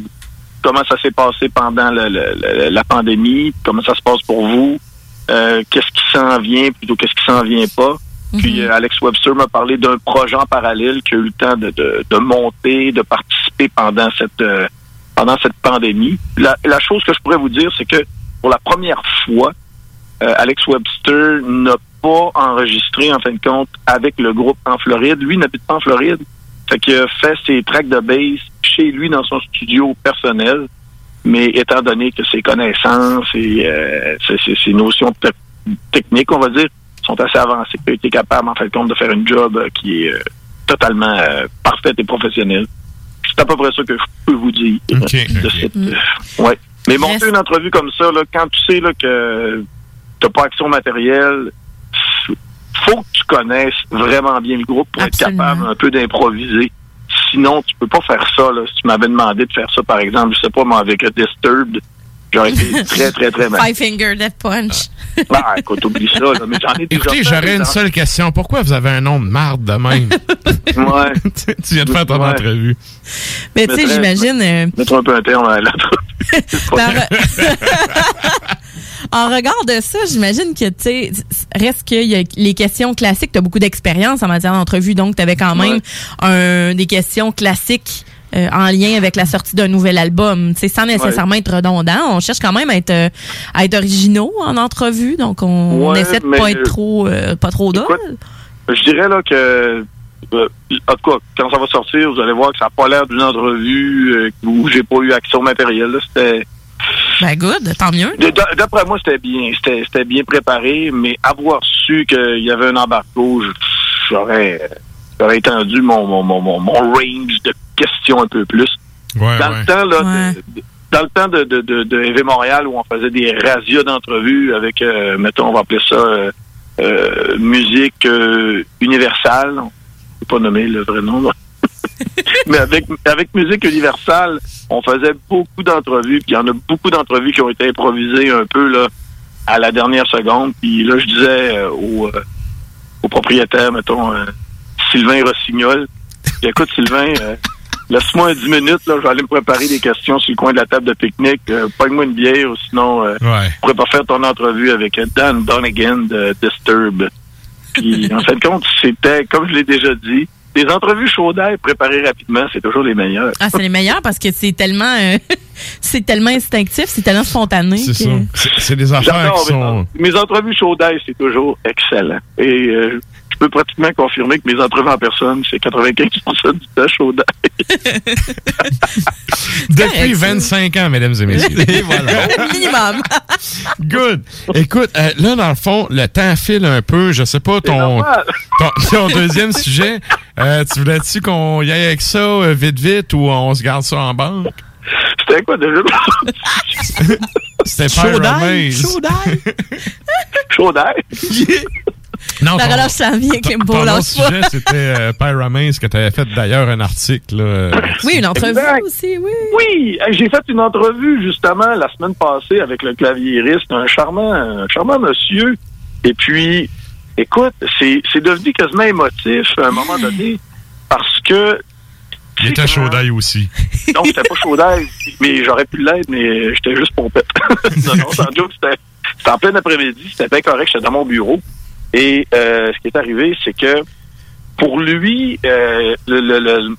comment ça s'est passé pendant le- le- le- la pandémie, comment ça se passe pour vous, euh, qu'est-ce qui s'en vient, plutôt qu'est-ce qui s'en vient pas? Puis euh, Alex Webster m'a parlé d'un projet en parallèle qui a eu le temps de, de, de monter, de participer pendant cette pendant cette pandémie. La, la chose que je pourrais vous dire, c'est que pour la première fois, euh, Alex Webster n'a pas enregistré, en fin de compte, avec le groupe en Floride. Lui n'habite pas en Floride. Fait qu'il a fait ses tracks de base chez lui dans son studio personnel. Mais étant donné que ses connaissances et euh, ses, ses- ses notions te- techniques, on va dire, sont assez avancées, qu'il a été capable, en fin de compte, de faire une job qui est euh, totalement euh, parfaite et professionnelle. C'est à peu près ça que je peux vous dire. de cette, euh, ouais. Mais monter une entrevue comme ça, là, quand tu sais là, que tu pas accès au matériel, faut que tu connaisses vraiment bien le groupe pour être capable un peu d'improviser. Sinon, tu peux pas faire ça. Là. Si tu m'avais demandé de faire ça, par exemple, je sais pas, moi, avec Disturbed, j'aurais été très, très, très mal. Five Finger Death Punch. Ah, écoute, oublie ça, là, mais j'en ai déjà Écoutez, j'aurais une seule question. Pourquoi vous avez un nom de marde de même? Ouais. tu viens de faire ton Ouais. entrevue. Mais tu sais, j'imagine. euh, Mettre un peu un terme à l'entrevue. En regard de ça, j'imagine que, tu sais, reste qu'il y a les questions classiques. Tu as beaucoup d'expérience en matière d'entrevue, donc tu avais quand même un, des questions classiques euh, en lien avec la sortie d'un nouvel album. Tu sais, sans nécessairement être redondant, on cherche quand même à être, euh, à être originaux en entrevue, donc on, essaie de pas être trop, euh, pas trop drôle. Je dirais là que euh, en tout cas, quand ça va sortir, vous allez voir que ça n'a pas l'air d'une entrevue euh, où j'ai pas eu accès au matériel. C'était Ben good, tant mieux. d'après moi, c'était bien, c'était bien préparé, mais avoir su qu'il y avait un embargo, je- j'aurais j'aurais étendu mon, mon, mon, mon, mon range de questions un peu plus. Ouais, dans ouais. le temps là, de- de- dans le temps de, de, de, de EV Montréal où on faisait des rasias d'entrevues avec, euh, mettons, on va appeler ça euh, euh, musique euh, universelle. On peut pas nommer le vrai nom. là. Mais avec, avec musique universelle, on faisait beaucoup d'entrevues. Puis il y en a beaucoup d'entrevues qui ont été improvisées un peu là à la dernière seconde. Puis là, je disais euh, au, euh, au propriétaire, mettons, euh, Sylvain Rossignol, puis, écoute Sylvain, laisse-moi 10 minutes, là, je vais aller me préparer des questions sur le coin de la table de pique-nique. Pogne-moi une bière, ou sinon, Ouais. je pourrais pas faire ton entrevue avec Dan Donegan de Disturb. Puis, en fin de compte, c'était, comme je l'ai déjà dit, des entrevues chaudes d'air préparées rapidement, c'est toujours les meilleures. Ah, c'est les meilleurs parce que c'est tellement, euh, c'est tellement instinctif, c'est tellement spontané. C'est que- ça. C'est- des affaires qui mes, sont... mes entrevues chaudes d'air, c'est toujours excellent. Et euh, je peux pratiquement confirmer que mes entrevues en personne, c'est 95 du temps chaud. Depuis 25 ans, mesdames et messieurs. Et voilà. Au minimum. Good. Écoute, euh, là, dans le fond, le temps file un peu. Je sais pas, ton, ton deuxième sujet, euh, tu voulais-tu qu'on y aille avec ça euh, vite, vite ou on se garde ça en banque? C'était quoi déjà? C'était Chaud d'air, Pyramaze. chaud d'air. chaud d'air? Non, La ton- relâche s'en vient, autre lâche pas. sujet, c'était euh, Pyramaze, que tu avais fait d'ailleurs un article. là, euh, Oui, une entrevue Exact. aussi, oui. Oui, j'ai fait une entrevue justement la semaine passée avec le claviériste, un charmant, un charmant monsieur. Et puis, écoute, c'est devenu quasiment émotif à un moment donné. parce que Il était chaud d'ail aussi. non, j'étais pas chaud d'ail, mais j'aurais pu l'être, mais j'étais juste pompette. non, non, sans joke, c'était en plein après-midi, c'était bien correct, j'étais dans mon bureau. Et euh, ce qui est arrivé, c'est que pour lui, euh, le, le- le-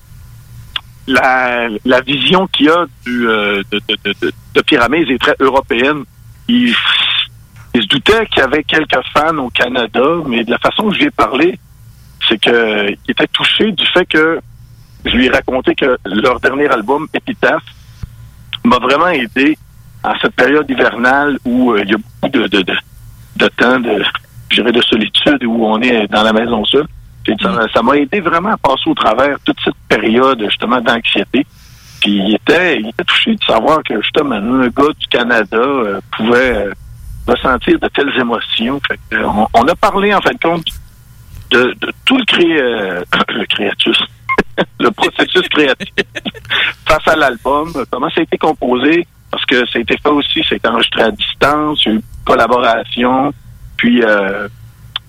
la, la vision qu'il a du, euh, de, de, de, de, de Pyramide est très européenne. Il, il se doutait qu'il y avait quelques fans au Canada, mais de la façon que je lui ai parlé, c'est que il était touché du fait que je lui ai raconté que leur dernier album, Epitaph, m'a vraiment aidé en cette période hivernale où euh, il y a beaucoup de, de, temps de, de solitude où on est dans la maison seule. Ça m'a aidé vraiment à passer au travers toute cette période justement d'anxiété. Puis il était, il touché de savoir que justement un gars du Canada euh, pouvait euh, ressentir de telles émotions. Fait que, euh, on, on a parlé en fin de compte de, de tout le cré, euh, le créatus, le processus créatif face à l'album, comment ça a été composé, parce que ça a été fait aussi, ça a été enregistré à distance, eu collaboration, puis euh,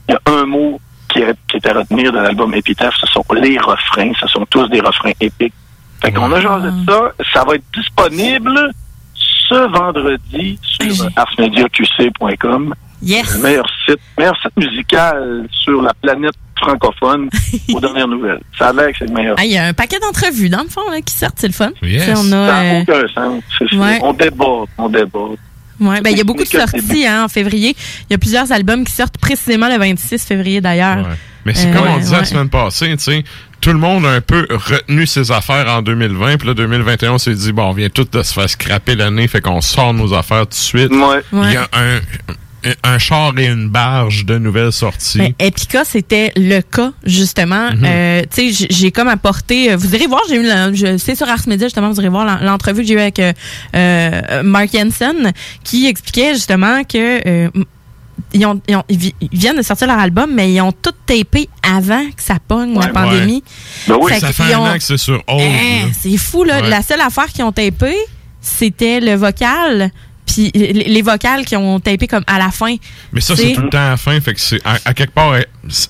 il y a un mot qui est, qui est à retenir de l'album Épitaphe, ce sont les refrains, ce sont tous des refrains épiques. Fait qu'on a jasé de ça, ça va être disponible ce vendredi sur arsmediaqc.com. Yes. Le meilleur site, meilleur site musical sur la planète francophone aux dernières nouvelles. Ça a l'air que c'est le meilleur. Ah, Il y a un paquet d'entrevues, dans le fond, là, qui sortent, c'est le fun. Yes. On Ça a, n'a euh, aucun sens. Ouais. On déborde, on déborde. ouais, ben, il y a beaucoup de sorties hein, en février. Il y a plusieurs albums qui sortent précisément le 26 février, d'ailleurs. Mais c'est Euh, comme on ouais, disait la semaine passée, tu sais, tout le monde a un peu retenu ses affaires en 2020, puis là, 2021, on s'est dit, bon, on vient tout de se faire scraper l'année, fait qu'on sort nos affaires tout de suite. Il y a un, un char et une barge de nouvelles sorties. Ben, Epica, c'était le cas, justement. Mhm. Euh, tu sais, j'ai comme apporté... euh, Vous irez voir, j'ai eu... la- je- C'est sur Ars Media, justement, vous irez voir l'en- l'entrevue que j'ai eue avec euh, Mark Jensen, qui expliquait, justement, que... euh, ils, ont, ils, ont- ils vi- ils viennent de sortir leur album, mais ils ont tout tapé avant que ça pogne, la Ouais. pandémie. Ben oui, Fait ça fait un ont- an que c'est sur. Hein, là. c'est fou, là. Ouais. La seule affaire qu'ils ont tapé, c'était le vocal, puis les les vocales qui ont tapé comme à la fin. Mais ça, c'est tout le temps à la fin, fait que c'est, à, à quelque part,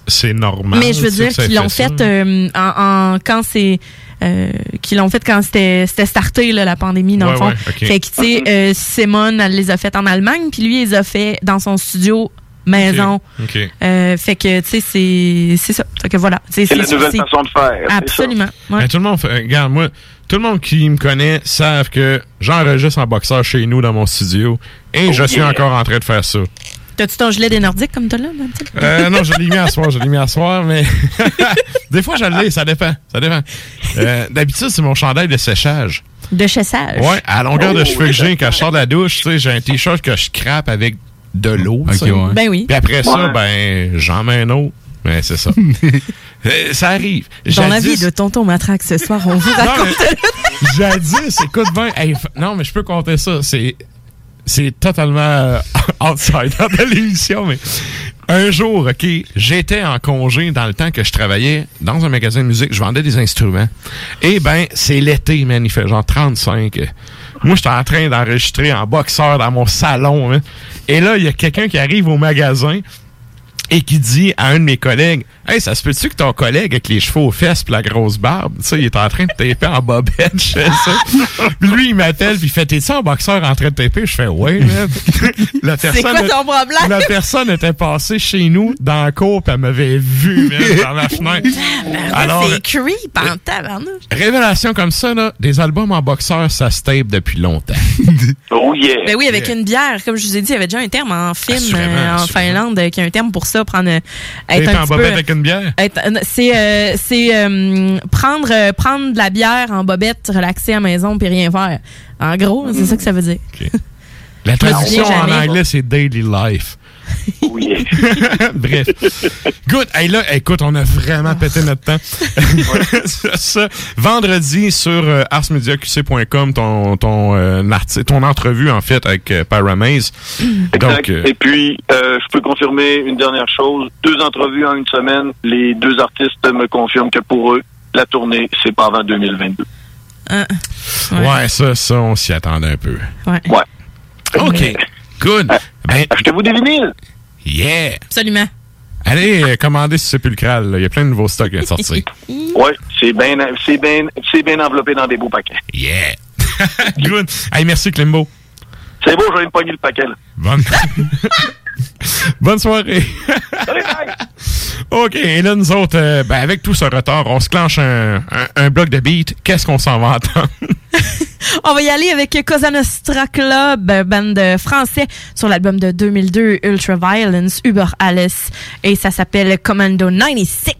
c'est- normal. Mais je veux dire qu'ils l'ont fait, euh, en, en- quand c'est euh, qu'ils l'ont fait quand c'était c'était starté là, la pandémie dans Ouais, le fond. ouais. Fait que tu sais euh, Simone elle les a fait en Allemagne puis lui il les a fait dans son studio maison. OK. Euh, fait que tu sais c'est c'est ça. Fait que voilà. C'est la nouvelle façon de faire. c'est ça. Absolument. Ouais. Ben, tout le monde fait, regarde, moi, tout le monde qui me connaît savent que j'enregistre en boxeur chez nous dans mon studio et Oh je suis yeah. encore en train de faire ça. T'as-tu ton gilet des Nordiques comme t'as là? Euh, non, je l'ai mis à soir, je l'ai mis à soir, mais des fois je l'ai, ça dépend, ça dépend. Euh, D'habitude, c'est mon chandail de séchage. De chassage. Ouais, à longueur de Oh, cheveux que j'ai quand je sors de la douche, tu sais, j'ai un t-shirt que je crappe avec de l'eau. ouais. Ben oui. Puis après ça, Ouais. ben, j'en mets un autre. Mais c'est ça. Euh, ça arrive. Dans la vie de Tonton Matraque ce soir, on vous Non, raconte. mais Jadis, écoute bien. hey, f- non, mais je peux compter ça. C'est, c'est totalement euh, outsider de l'émission, mais un jour, OK, j'étais en congé dans le temps que je travaillais dans un magasin de musique. Je vendais des instruments. Et ben, c'est l'été, man. Il fait genre 35. Moi, j'étais en train d'enregistrer en boxeur dans mon salon. hein. Et là, il y a quelqu'un qui arrive au magasin et qui dit à un de mes collègues Hey, ça se peut-tu que ton collègue avec les cheveux aux fesses pis la grosse barbe, tu sais, il est en train de taper en bobette, je fais ça. Puis lui, il m'appelle puis il fait T'es-tu en boxeur en train de taper? Je fais Ouais, man. la C'est quoi ton problème? La personne était passée chez nous dans la cour pis elle m'avait vu, man, dans la fenêtre. Alors, c'est creep en tabarnouche. révélation comme ça, là, des albums en boxeur, ça se tape depuis longtemps. Oh yeah! Ben oui, avec une bière. Comme je vous ai dit, il y avait déjà un terme en film Assurément, euh, en assurément. Finlande euh, qui a un terme pour ça, prendre euh, être un petit peu- avec une bière? être- euh, C'est euh, euh, prendre euh, prendre de la bière en bobette, relaxer à la maison puis rien faire. En gros, c'est ça que ça veut dire. La Je me traduction en anglais, c'est daily life. Bref. Good. Hey, là, écoute, on a vraiment pété notre temps. Ça. Vendredi sur euh, arsmediaqc.com, ton, ton, euh, ton entrevue, en fait, avec euh, Paramaze. Donc, euh, Et puis, euh, je peux confirmer une dernière chose. Deux entrevues en une semaine. Les deux artistes me confirment que pour eux, la tournée, c'est pas avant 2022. ouais. ça, ça, on s'y attendait un peu. Ouais. OK. Good. Ben, Achetez-vous des vinyles? Yeah. Absolument. Allez euh, commander sur Sepulcral. là. Il y a plein de nouveaux stocks à sortir. Oui, c'est bien c'est bien c'est bien enveloppé dans des beaux paquets. Yeah. Good. Hey, merci, Climbo. C'est beau, je vais me pogner le paquet. là. Bonne, Bonne soirée. OK, et là, nous autres, euh, ben, avec tout ce retard, on se clenche un, un, un bloc de beat. Qu'est-ce qu'on s'en va entendre? On va y aller avec Cosa Nostra Club, band français sur l'album de 2002 Ultra Violence, Uber Alice, et ça s'appelle Commando 96.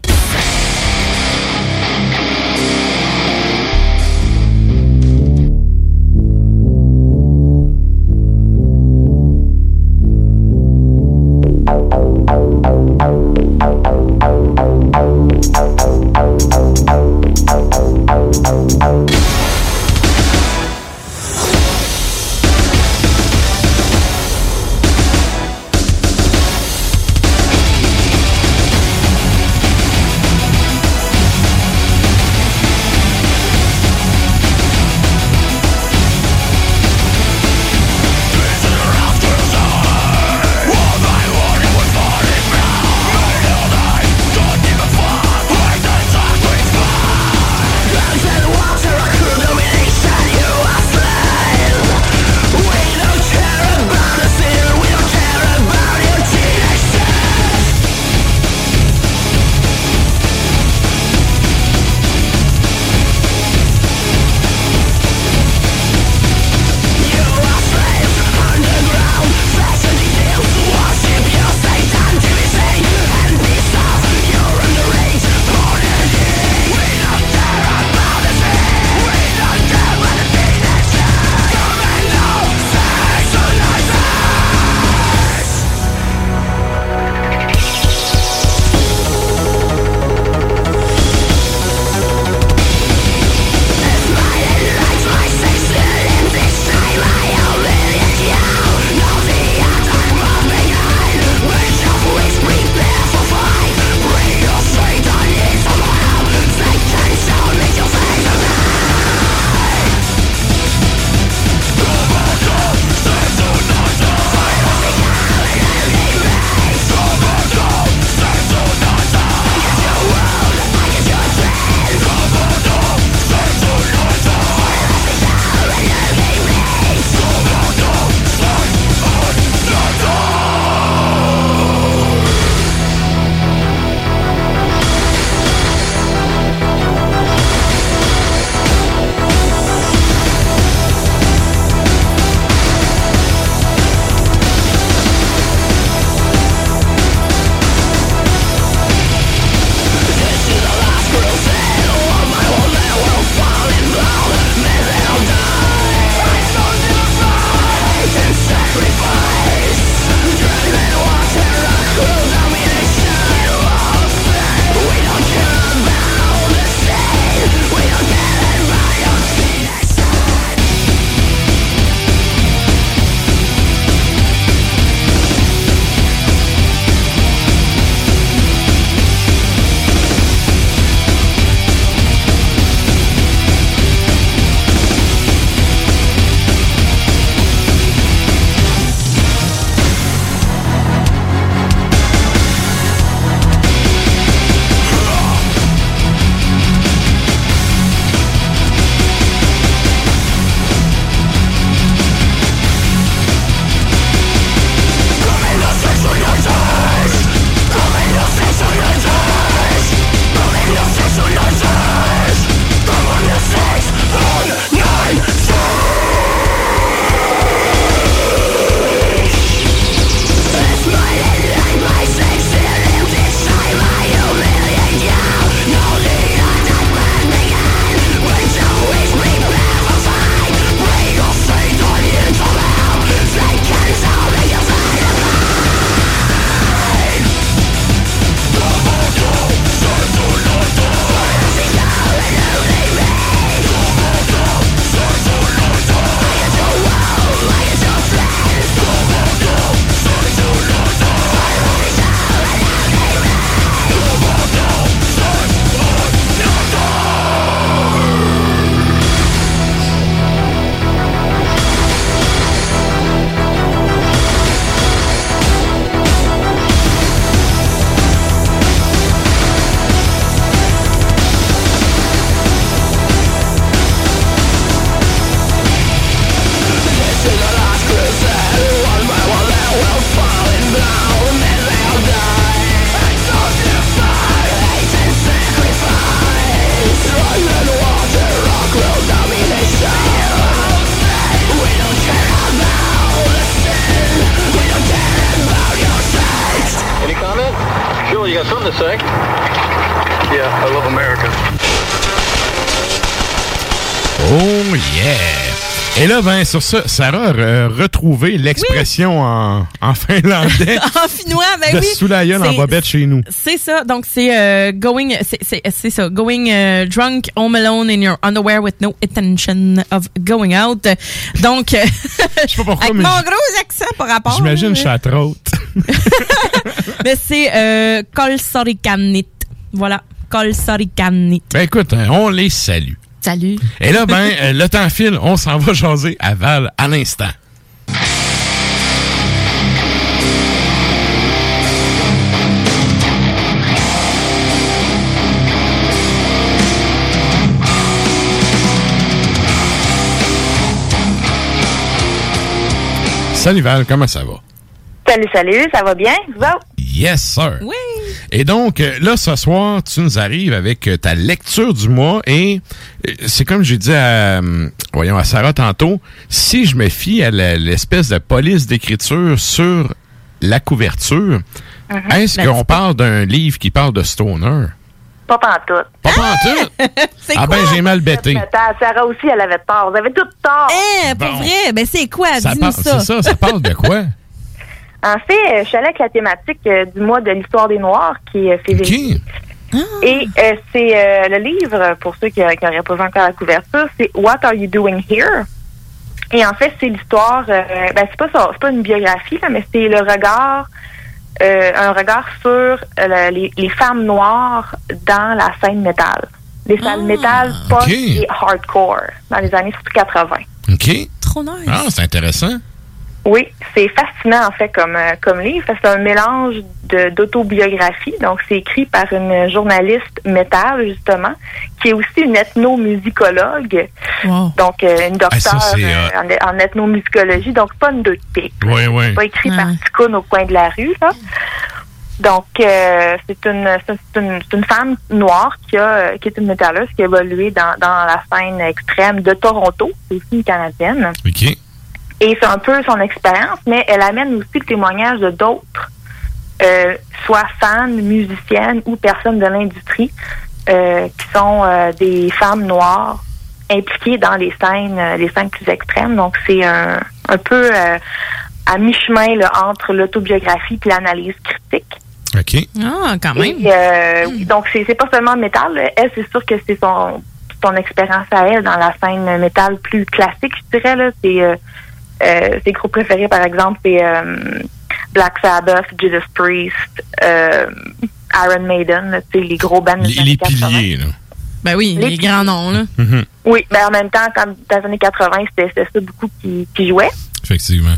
Sur ça, Sarah a re- retrouvé l'expression en, en finlandais en finnois, ben de oui. sous la gueule en bobette chez nous. C'est ça. Donc, c'est euh, going, c'est- ça. Going euh, drunk, home alone in your underwear with no intention of going out. Donc, euh, avec mais mon gros accent par rapport. J'imagine là. chatroute. Mais c'est euh, Kolsorikanit. Voilà. Kolsorikanit. Ben écoute, hein, on les salue. Salut. Et là, ben, euh, le temps file, on s'en va jaser à Val à l'instant. Salut Val, comment ça va? Salut, salut, ça va bien? Vous? Yes, sir. Oui. Et donc, euh, là, ce soir, tu nous arrives avec euh, ta lecture du mois et euh, c'est comme j'ai dit à, voyons, à Sarah tantôt, si je me fie à l'espèce de police d'écriture sur la couverture, Mhm. est-ce qu'on parle d'un livre qui parle de Stoner? Pas pantoute. Pas pantoute? ah ben, j'ai mal bêté. Sarah aussi, elle avait tort. Vous avez tout tort. Eh, pour vrai? Ben, c'est quoi? Ça Dis-nous ça. C'est ça, ça parle de quoi? En fait, euh, je suis allée avec la thématique euh, du mois de l'histoire des Noirs, qui est février. Et euh, c'est euh, le livre, pour ceux qui n'auraient pas vu encore la couverture, c'est What Are You Doing Here? Et en fait, c'est l'histoire, euh, ben, c'est pas ça, c'est pas une biographie, là, mais c'est le regard, euh, un regard sur euh, le- les, les femmes noires dans la scène métal. Les salles métal post ok. et hardcore, dans les années surtout 80. OK. Trop nice. Ah, c'est intéressant. Oui, c'est fascinant en fait comme euh, comme livre. C'est un mélange d'autobiographie. Donc c'est écrit par une journaliste métal justement, qui est aussi une ethnomusicologue. Donc euh, une Ah, ça, docteure euh, en, en ethnomusicologie. Donc pas une deux de pique. Oui, oui. C'est pas écrit par Ticoun au coin de la rue. Là. Donc euh, c'est une c'est une, c'est une femme noire qui a qui est une métalleuse qui a évolué dans dans la scène extrême de Toronto. C'est aussi une canadienne. OK. Et c'est un peu son expérience, mais elle amène aussi le témoignage de d'autres, euh, soit fans, musiciennes ou personnes de l'industrie, euh, qui sont euh, des femmes noires impliquées dans les scènes, euh, les scènes plus extrêmes. Donc c'est un, un peu euh, à mi-chemin là, entre l'autobiographie et l'analyse critique. OK. Ah, quand même. Et, euh, oui, donc c'est c'est pas seulement le métal. là. Elle, c'est sûr que c'est son son expérience à elle dans la scène métal plus classique, je dirais là. C'est ses groupes préférés, par exemple, c'est euh, Black Sabbath, Judas Priest, euh, Iron Maiden, là, tu sais, les gros bands. des Les, années les 80. piliers, là. Ben oui, les, grands noms, là. Mhm. Oui, ben en même temps, comme dans les années 80, c'était c'était ça beaucoup qui, qui jouait. Effectivement.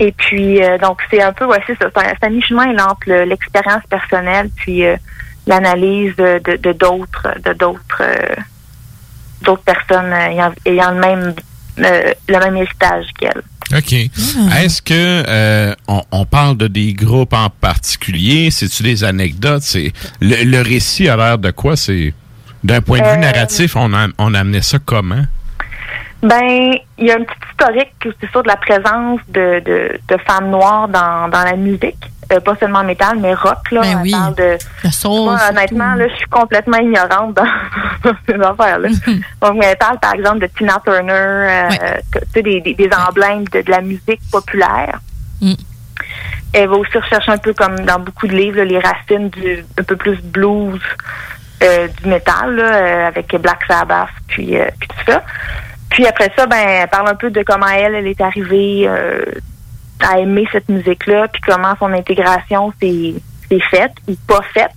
Et puis, euh, donc, c'est un peu, ouais, c'est ça. C'est un, c'est un mi-chemin là, entre le- l'expérience personnelle puis euh, l'analyse de de- de d'autres de d'autres euh, d'autres personnes euh, ayant, ayant le même euh, le même héritage qu'elle. OK. Est-ce que euh, on, on parle de des groupes en particulier? C'est-tu des anecdotes? C'est le, le récit a l'air de quoi? C'est d'un point de vue Euh, narratif, on, a, on amenait ça comment? Ben, il y a un petit historique c'est sûr de la présence de, de, de femmes noires dans, dans la musique. Euh, pas seulement métal, mais rock, là. Ben On oui. parle de. Le soul, Moi, honnêtement, là, je suis complètement ignorante dans, ces affaires-là. Donc, mais elle parle, par exemple, de Tina Turner, euh, que- tu sais, des, des, des emblèmes de, de la musique populaire. Mm. Elle va aussi rechercher un peu comme dans beaucoup de livres, là, les racines du un peu plus blues euh, du métal, là, euh, avec Black Sabbath, puis, puis tout ça. Puis après ça, ben, elle parle un peu de comment elle, elle est arrivée à aimer cette musique-là, puis comment son intégration s'est faite ou pas faite.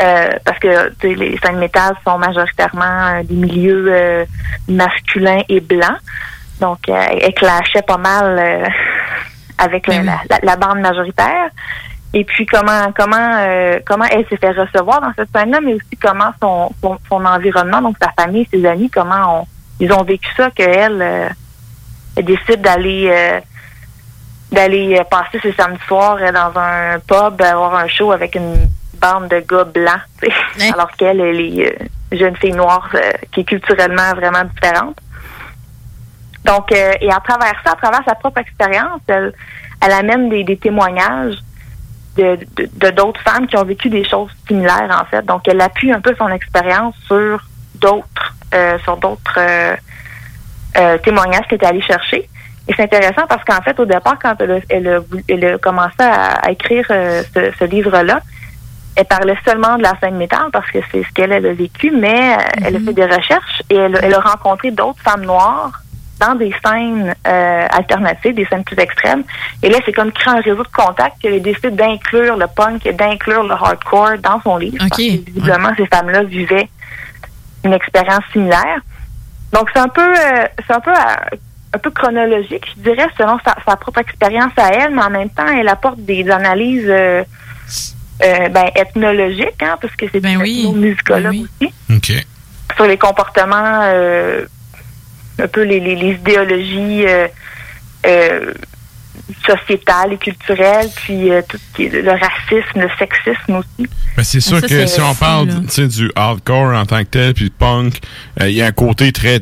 Euh, parce que tu sais, les scènes métal sont majoritairement euh, des milieux euh, masculins et blancs. Donc, euh, elle clashait pas mal avec la, la- la bande majoritaire. Et puis comment comment comment elle s'est fait recevoir dans cette scène-là, mais aussi comment son, son, son environnement, donc sa famille, ses amis, comment on, ils ont vécu ça qu'elle elle décide d'aller d'aller euh, passer ses samedis soirs euh, dans un pub, avoir un show avec une bande de gars blancs, alors qu'elle elle est euh, jeune fille noire euh, qui est culturellement vraiment différente. Donc, euh, et à travers ça, à travers sa propre expérience, elle, elle amène des, des témoignages de de- de d'autres femmes qui ont vécu des choses similaires en fait. Donc elle appuie un peu son expérience sur d'autres euh, sur d'autres euh, euh, témoignages qu'elle est allée chercher. Et c'est intéressant parce qu'en fait, au départ, quand elle a, elle a, voulu- elle a commencé à, à écrire euh, ce, ce livre-là, elle parlait seulement de la scène métal parce que c'est ce qu'elle elle a vécu, mais euh, elle a fait des recherches et elle, elle a rencontré d'autres femmes noires dans des scènes euh, alternatives, des scènes plus extrêmes. Et là, c'est comme créer un réseau de contacts qu'elle a décidé d'inclure le punk et d'inclure le hardcore dans son livre. Parce que visiblement, ces femmes-là vivaient une expérience similaire. Donc, c'est un peu, euh, c'est un peu, un peu chronologique, je dirais, selon sa, sa propre expérience à elle, mais en même temps, elle apporte des analyses euh, euh, ben, ethnologiques, hein, parce que c'est une ethnomusicologue aussi, OK. sur les comportements, euh, un peu les, les, les idéologies euh, euh, sociétales et culturelles, puis euh, tout ce qui est le racisme, le sexisme aussi. Ben, c'est sûr ça, que si on parle du hardcore en tant que tel, puis du punk, euh, il y a un côté très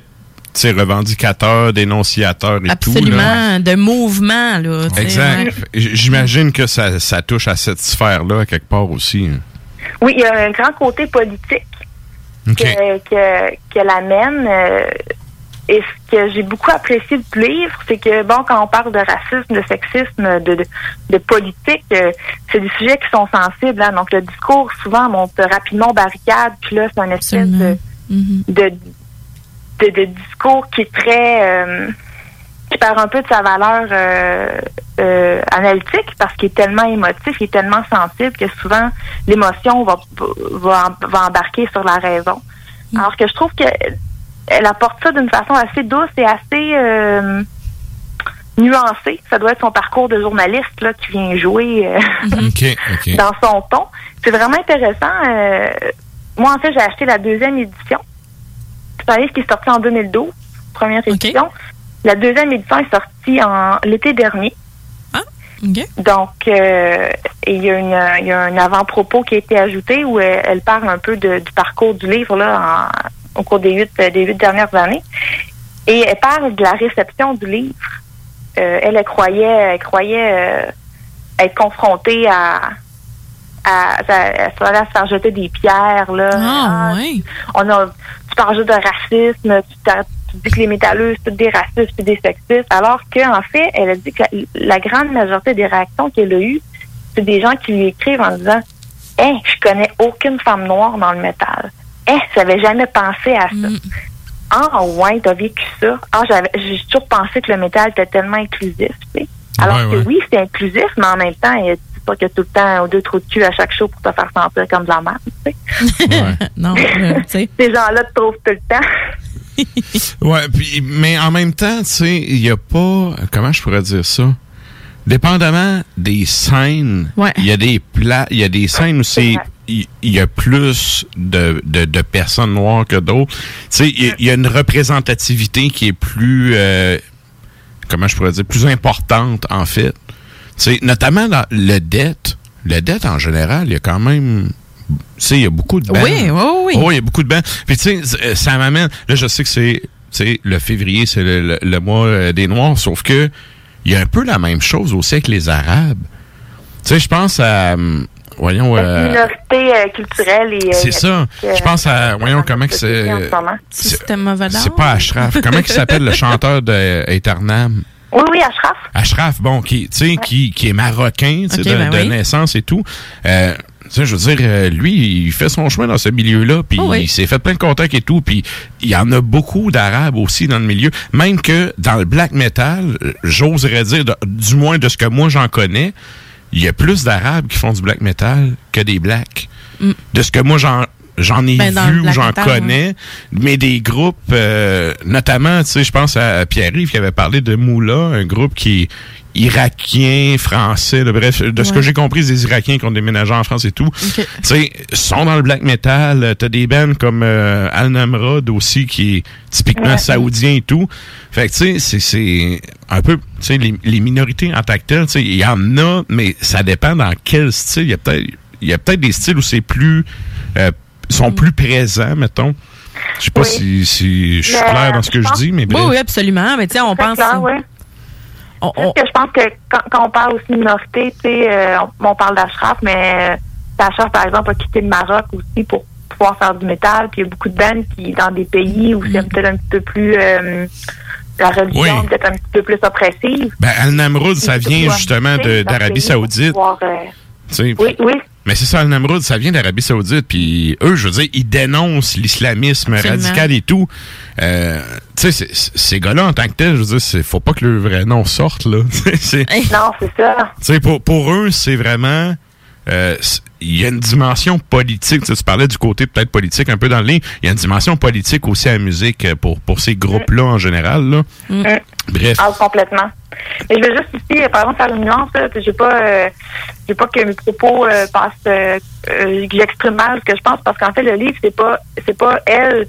sais, revendicateur, dénonciateur et tout. là. Absolument, de mouvement, là. Exact. ouais. J'imagine que ça, ça touche à cette sphère-là, quelque part aussi. Oui, il y a un grand côté politique OK. que, que, qu'elle amène. euh, et ce que j'ai beaucoup apprécié du livre, c'est que, bon, quand on parle de racisme, de sexisme, de, de, de politique, euh, c'est des sujets qui sont sensibles. hein. Donc, le discours, souvent, monte rapidement aux barricades. Puis là, c'est un espèce de, de, de, de discours qui est très... euh, qui perd un peu de sa valeur euh, euh, analytique parce qu'il est tellement émotif, il est tellement sensible que souvent l'émotion va, va, va embarquer sur la raison. Alors que je trouve que elle apporte ça d'une façon assez douce et assez euh, nuancée. Ça doit être son parcours de journaliste là, qui vient jouer euh, OK. dans son ton. C'est vraiment intéressant. Euh, moi, en fait, j'ai acheté la deuxième édition. Livre qui est sorti en 2012, première édition. La deuxième édition est sortie en l'été dernier. Donc, euh, il y, a une- il y a un avant-propos qui a été ajouté où elle, elle parle un peu de- du parcours du livre là, en- au cours des huit, des huit dernières années. Et elle parle de la réception du livre. Euh, elle, elle croyait, elle croyait euh, être confrontée à, à, à, à se faire- à se faire jeter des pierres. Là. Ah, on a, tu parles juste de racisme, tu, dis que les métalleux, c'est des racistes et des sexistes, alors qu'en fait, elle a dit que la, la grande majorité des réactions qu'elle a eues, c'est des gens qui lui écrivent en disant Hey, je connais aucune femme noire dans le métal. Hey, j'avais jamais pensé à ça. Ah ouais, t'as vécu ça. Ah, j'avais j'ai toujours pensé que le métal était tellement inclusif. tu sais. Alors Ouais, que ouais. oui, c'est inclusif, mais en même temps, c'est pas que tout le temps deux trous de cul à chaque show pour te faire sentir comme de la merde. tu sais. non, tu sais. Ces gens-là te trouvent tout le temps. Ouais, puis, mais en même temps, tu sais, il n'y a pas. Comment je pourrais dire ça? Dépendamment des scènes, il y a des plats, il y a des scènes où c'est. Il y a plus de, de, de personnes noires que d'autres. Tu sais, il y a- il y, a une représentativité qui est plus. euh, comment je pourrais dire? Plus importante, en fait. Tu sais, notamment dans le dette. Le dette, en général, il y a quand même. Tu sais, il y a beaucoup de bands. Oui, oui, oui. Oh, il y a beaucoup de bands. Puis tu sais, euh, ça m'amène. Là, je sais que c'est, tu sais, le février, c'est le, le- le mois euh, des Noirs, sauf que il y a un peu la même chose aussi avec les Arabes. Tu sais, je pense à, hum, voyons, euh, Minorité euh, culturelle et. c'est ça. Je pense à, voyons comment que c'est. en ce moment. Système mauvais C'est pas Ashraf. Comment il s'appelle le chanteur de Eternam? Oui, oui, Ashraf. Ashraf, bon, qui, tu sais, qui, qui est marocain, tu sais, Ok, de, ben de oui. naissance et tout. Euh, tu sais, je veux dire, euh, lui, il fait son chemin dans ce milieu-là, puis Oh oui. il s'est fait plein de contacts et tout, puis il y en a beaucoup d'Arabes aussi dans le milieu. Même que dans le black metal, j'oserais dire, de- du moins de ce que moi j'en connais, il y a plus d'Arabes qui font du black metal que des blacks. Mm. De ce que moi j'en j'en ai Ben, vu ou j'en connais, mais des groupes, euh, notamment, tu sais, je pense à Pierre-Yves qui avait parlé de Moula, un groupe qui est irakien, français, là, bref, de ce que j'ai compris, des Irakiens qui ont déménagé en France et tout. Tu sais, sont dans le black metal, euh, t'as des bands comme euh, Al Namrod aussi, qui est typiquement Ouais. saoudien et tout. Fait que, tu sais, c'est- c'est un peu, tu sais, les, les minorités en tant que telles, tu sais, il y en a, mais ça dépend dans quel style. Il y a peut-être il y a peut-être des styles où c'est plus, euh, sont plus présents, mettons. Je sais pas si, si je suis clair dans ce que je dis, mais bref. Oui, oui, absolument. Mais sais, on pense. clair, on- que je pense que quand, quand on parle aussi de minorité, tu sais, euh, on, on parle d'Ashraf, mais euh, Ashraf, par exemple, a quitté le Maroc aussi pour pouvoir faire du métal. Puis il y a beaucoup de bandes qui, dans des pays où c'est peut-être un petit peu plus... euh, la religion Oui. peut-être un petit peu plus oppressive. Ben, Al-Namroud, ça vient justement d'Arabie Saoudite. pouvoir, euh. Oui, oui. Mais c'est ça, Al-Namroud, ça vient d'Arabie Saoudite, puis eux, je veux dire, ils dénoncent l'islamisme radical et tout. Euh, tu sais, ces gars-là, en tant que tels, je veux dire, c'est- faut pas que le vrai nom sorte, là. C'est- Non, c'est ça. tu sais, pour, pour eux, c'est vraiment... euh, il y a une dimension politique. Tu, sais, tu parlais du côté peut-être politique un peu dans le livre. Il y a une dimension politique aussi à la musique euh, pour, pour ces groupes-là en général. Là. Mm. Bref. Ah, complètement. Et je veux juste ici, euh, par exemple, faire une nuance. là, J'ai pas, euh, pas que mes propos euh, passent, euh, j'exprime mal ce que je pense, parce qu'en fait, le livre, c'est pas, c'est pas elle,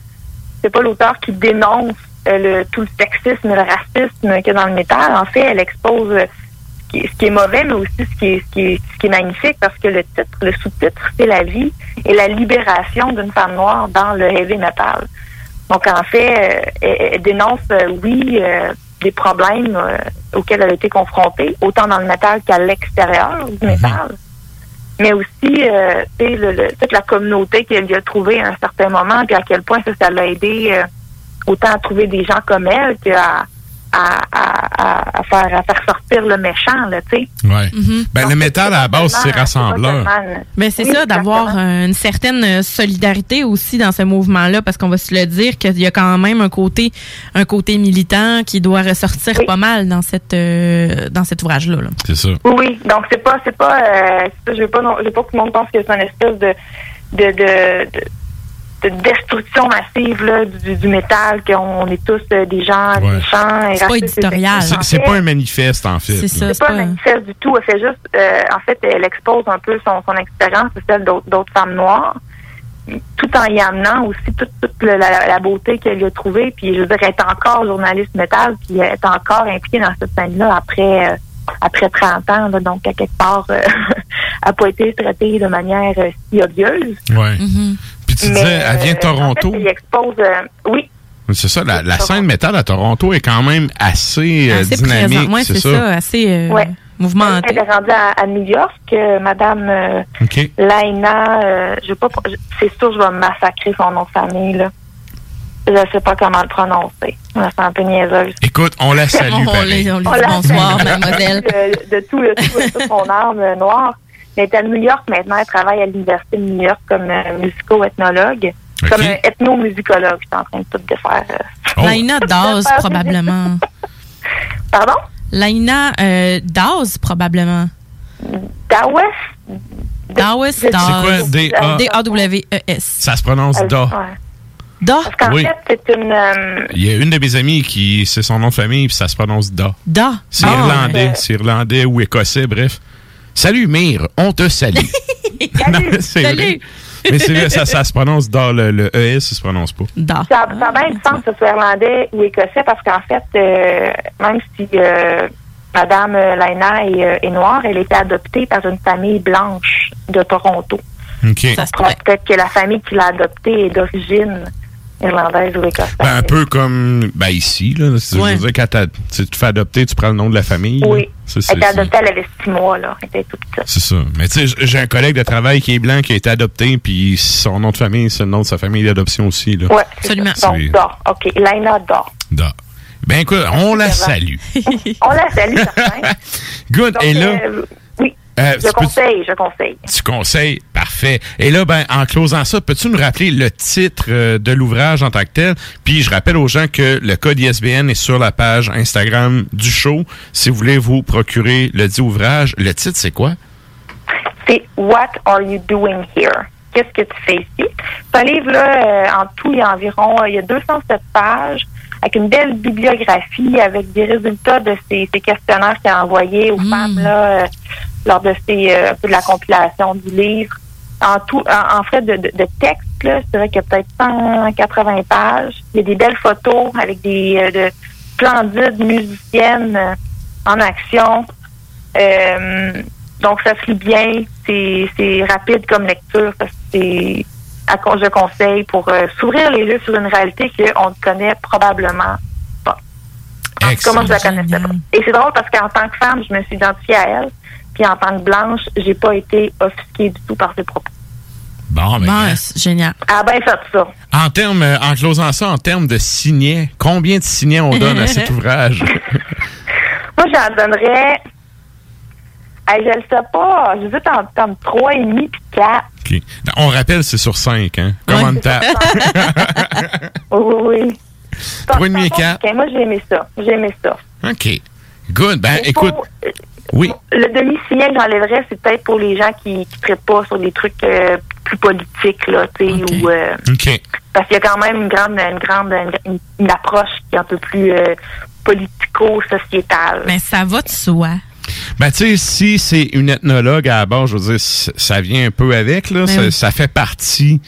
c'est pas l'auteur qui dénonce le, tout le sexisme et le racisme qu'il y a dans le métal. En fait, elle expose ce qui, ce qui est mauvais, mais aussi ce qui est, ce qui est, ce qui est magnifique, parce que le titre, le sous-titre, c'est la vie et la libération d'une femme noire dans le heavy metal. Donc, en fait, elle, dénonce, oui, des problèmes euh, auxquels elle a été confrontée, autant dans le métal qu'à l'extérieur du métal. Mais aussi, euh, le- le- toute la communauté qu'elle y a trouvée à un certain moment, puis à quel point ça, ça l'a aidé euh, autant à trouver des gens comme elle qu'à à, à, à faire, à faire sortir le méchant, là, tu sais. Ouais. Ben, le métal, à la base, c'est rassembleur. Ben c'est Oui, ça, d'avoir une certaine solidarité aussi dans ce mouvement-là, parce qu'on va se le dire qu'il y a quand même un côté, un côté militant qui doit ressortir pas mal dans cette, euh, dans cet ouvrage-là. là. C'est ça. Oui, oui. Donc c'est pas, c'est pas, euh, ça, je veux pas, non- je veux pas que tout le monde pense que c'est une espèce de, de, de, de, de destruction massive là, du, du métal, qu'on est tous euh, des gens Ouais. méchants. et C'est pas éditorial. C'est pas un manifeste, en fait. C'est pas un manifeste du tout. Elle fait juste, euh, en fait, elle expose un peu son, son expérience et celle d'autres femmes noires, tout en y amenant aussi toute, toute le- la, la beauté qu'elle y a trouvée. Puis, je veux dire, elle est encore journaliste métal, puis elle est encore impliquée dans cette scène-là après, euh, après 30 ans. là. donc, à quelque part, euh, elle n'a pas été traitée de manière euh, si odieuse. Ouais. Puis tu Mais, disais, elle vient de euh, Toronto. En fait, elle expose, euh, oui, C'est ça, la, la scène métal à Toronto est quand même assez, euh, Assez dynamique. Ouais, c'est ça. assez euh, Ouais. mouvementé. elle est rendue à, à New York. euh, Madame euh, OK. Laina, euh, je vais pas, c'est sûr, je vais massacrer son nom de famille, là. Je sais pas comment le prononcer. Sens un peu niaiseuse. Écoute, on la salue, On pareil. les- on On dit la bonsoir, mademoiselle. De, de tout, le, tout, toute son âme euh, Elle est à New York maintenant. Elle travaille à l'Université de New York comme euh, musico-ethnologue. Comme euh, ethnomusicologue. Je suis en train de tout défaire. euh. Oh. Laina Daz, probablement. Pardon? Laina euh, Daz, probablement. Dawes? Dawes, C'est quoi, D-A? D-A-W-E-S. Ça se prononce Da. Ouais. Da? Parce qu'en Oui. fait, c'est une... euh, Il y a une de mes amies qui, c'est son nom de famille, puis ça se prononce Da. Da. C'est Ah. irlandais, c'est irlandais ou écossais, bref. Salut, Mire, on te salue. Non, mais c'est Salut. vrai. Mais c'est vrai, ça, ça se prononce Da, le, le ES, ça se prononce pas. Da. Ça, ça a bien du sens que ce soit irlandais ou écossais parce qu'en fait, euh, même si euh, Madame Laina est, euh, est noire, elle a été adoptée par une famille blanche de Toronto. OK. Donc, Peut-être que la famille qui l'a adoptée est d'origine irlandaise ou écossaise. Ben, un peu comme ben, ici, là. C'est- Je Ouais. veux dire, quand tu te fais adopter, tu prends le nom de la famille. oui. là. Ça, Elle c'est- était adoptée, elle avait six mois, là. Elle était toute petite. C'est ça. Mais tu sais, j'ai un collègue de travail qui est blanc, qui a été adopté, puis son nom de famille, c'est le nom de sa famille d'adoption aussi. Là. Ouais, absolument. Donc, C'est- d'or. OK. Laina d'or. Da. Ben écoute, on la salue. On la salue, certain. Good. Donc, Et là, euh, oui. Euh, je conseille, je conseille. tu conseilles, parfait. Et là, ben, en closant ça, peux-tu nous rappeler le titre euh, de l'ouvrage en tant que tel? Puis je rappelle aux gens que le code ISBN est sur la page Instagram du show. Si vous voulez vous procurer le dit ouvrage, le titre, c'est quoi? c'est What are you doing here? Qu'est-ce que tu fais ici? C'est un livre, là, euh, en tout, il y a environ, il y a 207 pages, avec une belle bibliographie, avec des résultats de ces, ces questionnaires qu'il a envoyés aux femmes, là, euh, lors de ces, euh, un peu de la compilation du livre. En tout, en, en fait, de, de, de texte, là, je dirais qu'il y a peut-être 180 pages. Il y a des belles photos avec des, euh, de splendides musiciennes euh, en action. Euh, donc, ça se lit bien. C'est rapide comme lecture. parce que c'est à con- je conseille pour euh, s'ouvrir les yeux sur une réalité qu'on ne connaît probablement pas. Moi, je la connaissais pas. Et c'est drôle parce qu'en tant que femme, je me suis identifiée à elle. Puis en tant que blanche, j'ai pas été offusquée du tout par ses propos. Bon, mais Bon, c'est génial. Ah ben, fait ça. en termes, euh, en closant ça, en termes de signets, combien de signets on donne à cet ouvrage? Moi, j'en donnerais. Hey, je le sais pas. Je dis en, en 3 et demi puis 4. OK. On rappelle, c'est sur 5, hein? Comment de tape? Oui, oui, oui. Trois et demi et quatre. Ok, moi, j'ai aimé ça. J'ai aimé ça. OK. Good. Ben, Il écoute. faut- Oui. Le demi-signet que j'enlèverais, c'est peut-être pour les gens qui ne traitent pas sur des trucs euh, plus politiques, là, tu sais, ou... euh, OK. parce qu'il y a quand même une grande, une grande, une, une approche qui est un peu plus euh, politico-sociétale. Mais ça va de soi. Ben, tu sais, si c'est une ethnologue à la base, je veux dire, ça vient un peu avec, là. Ben ça, oui. ça fait partie, tu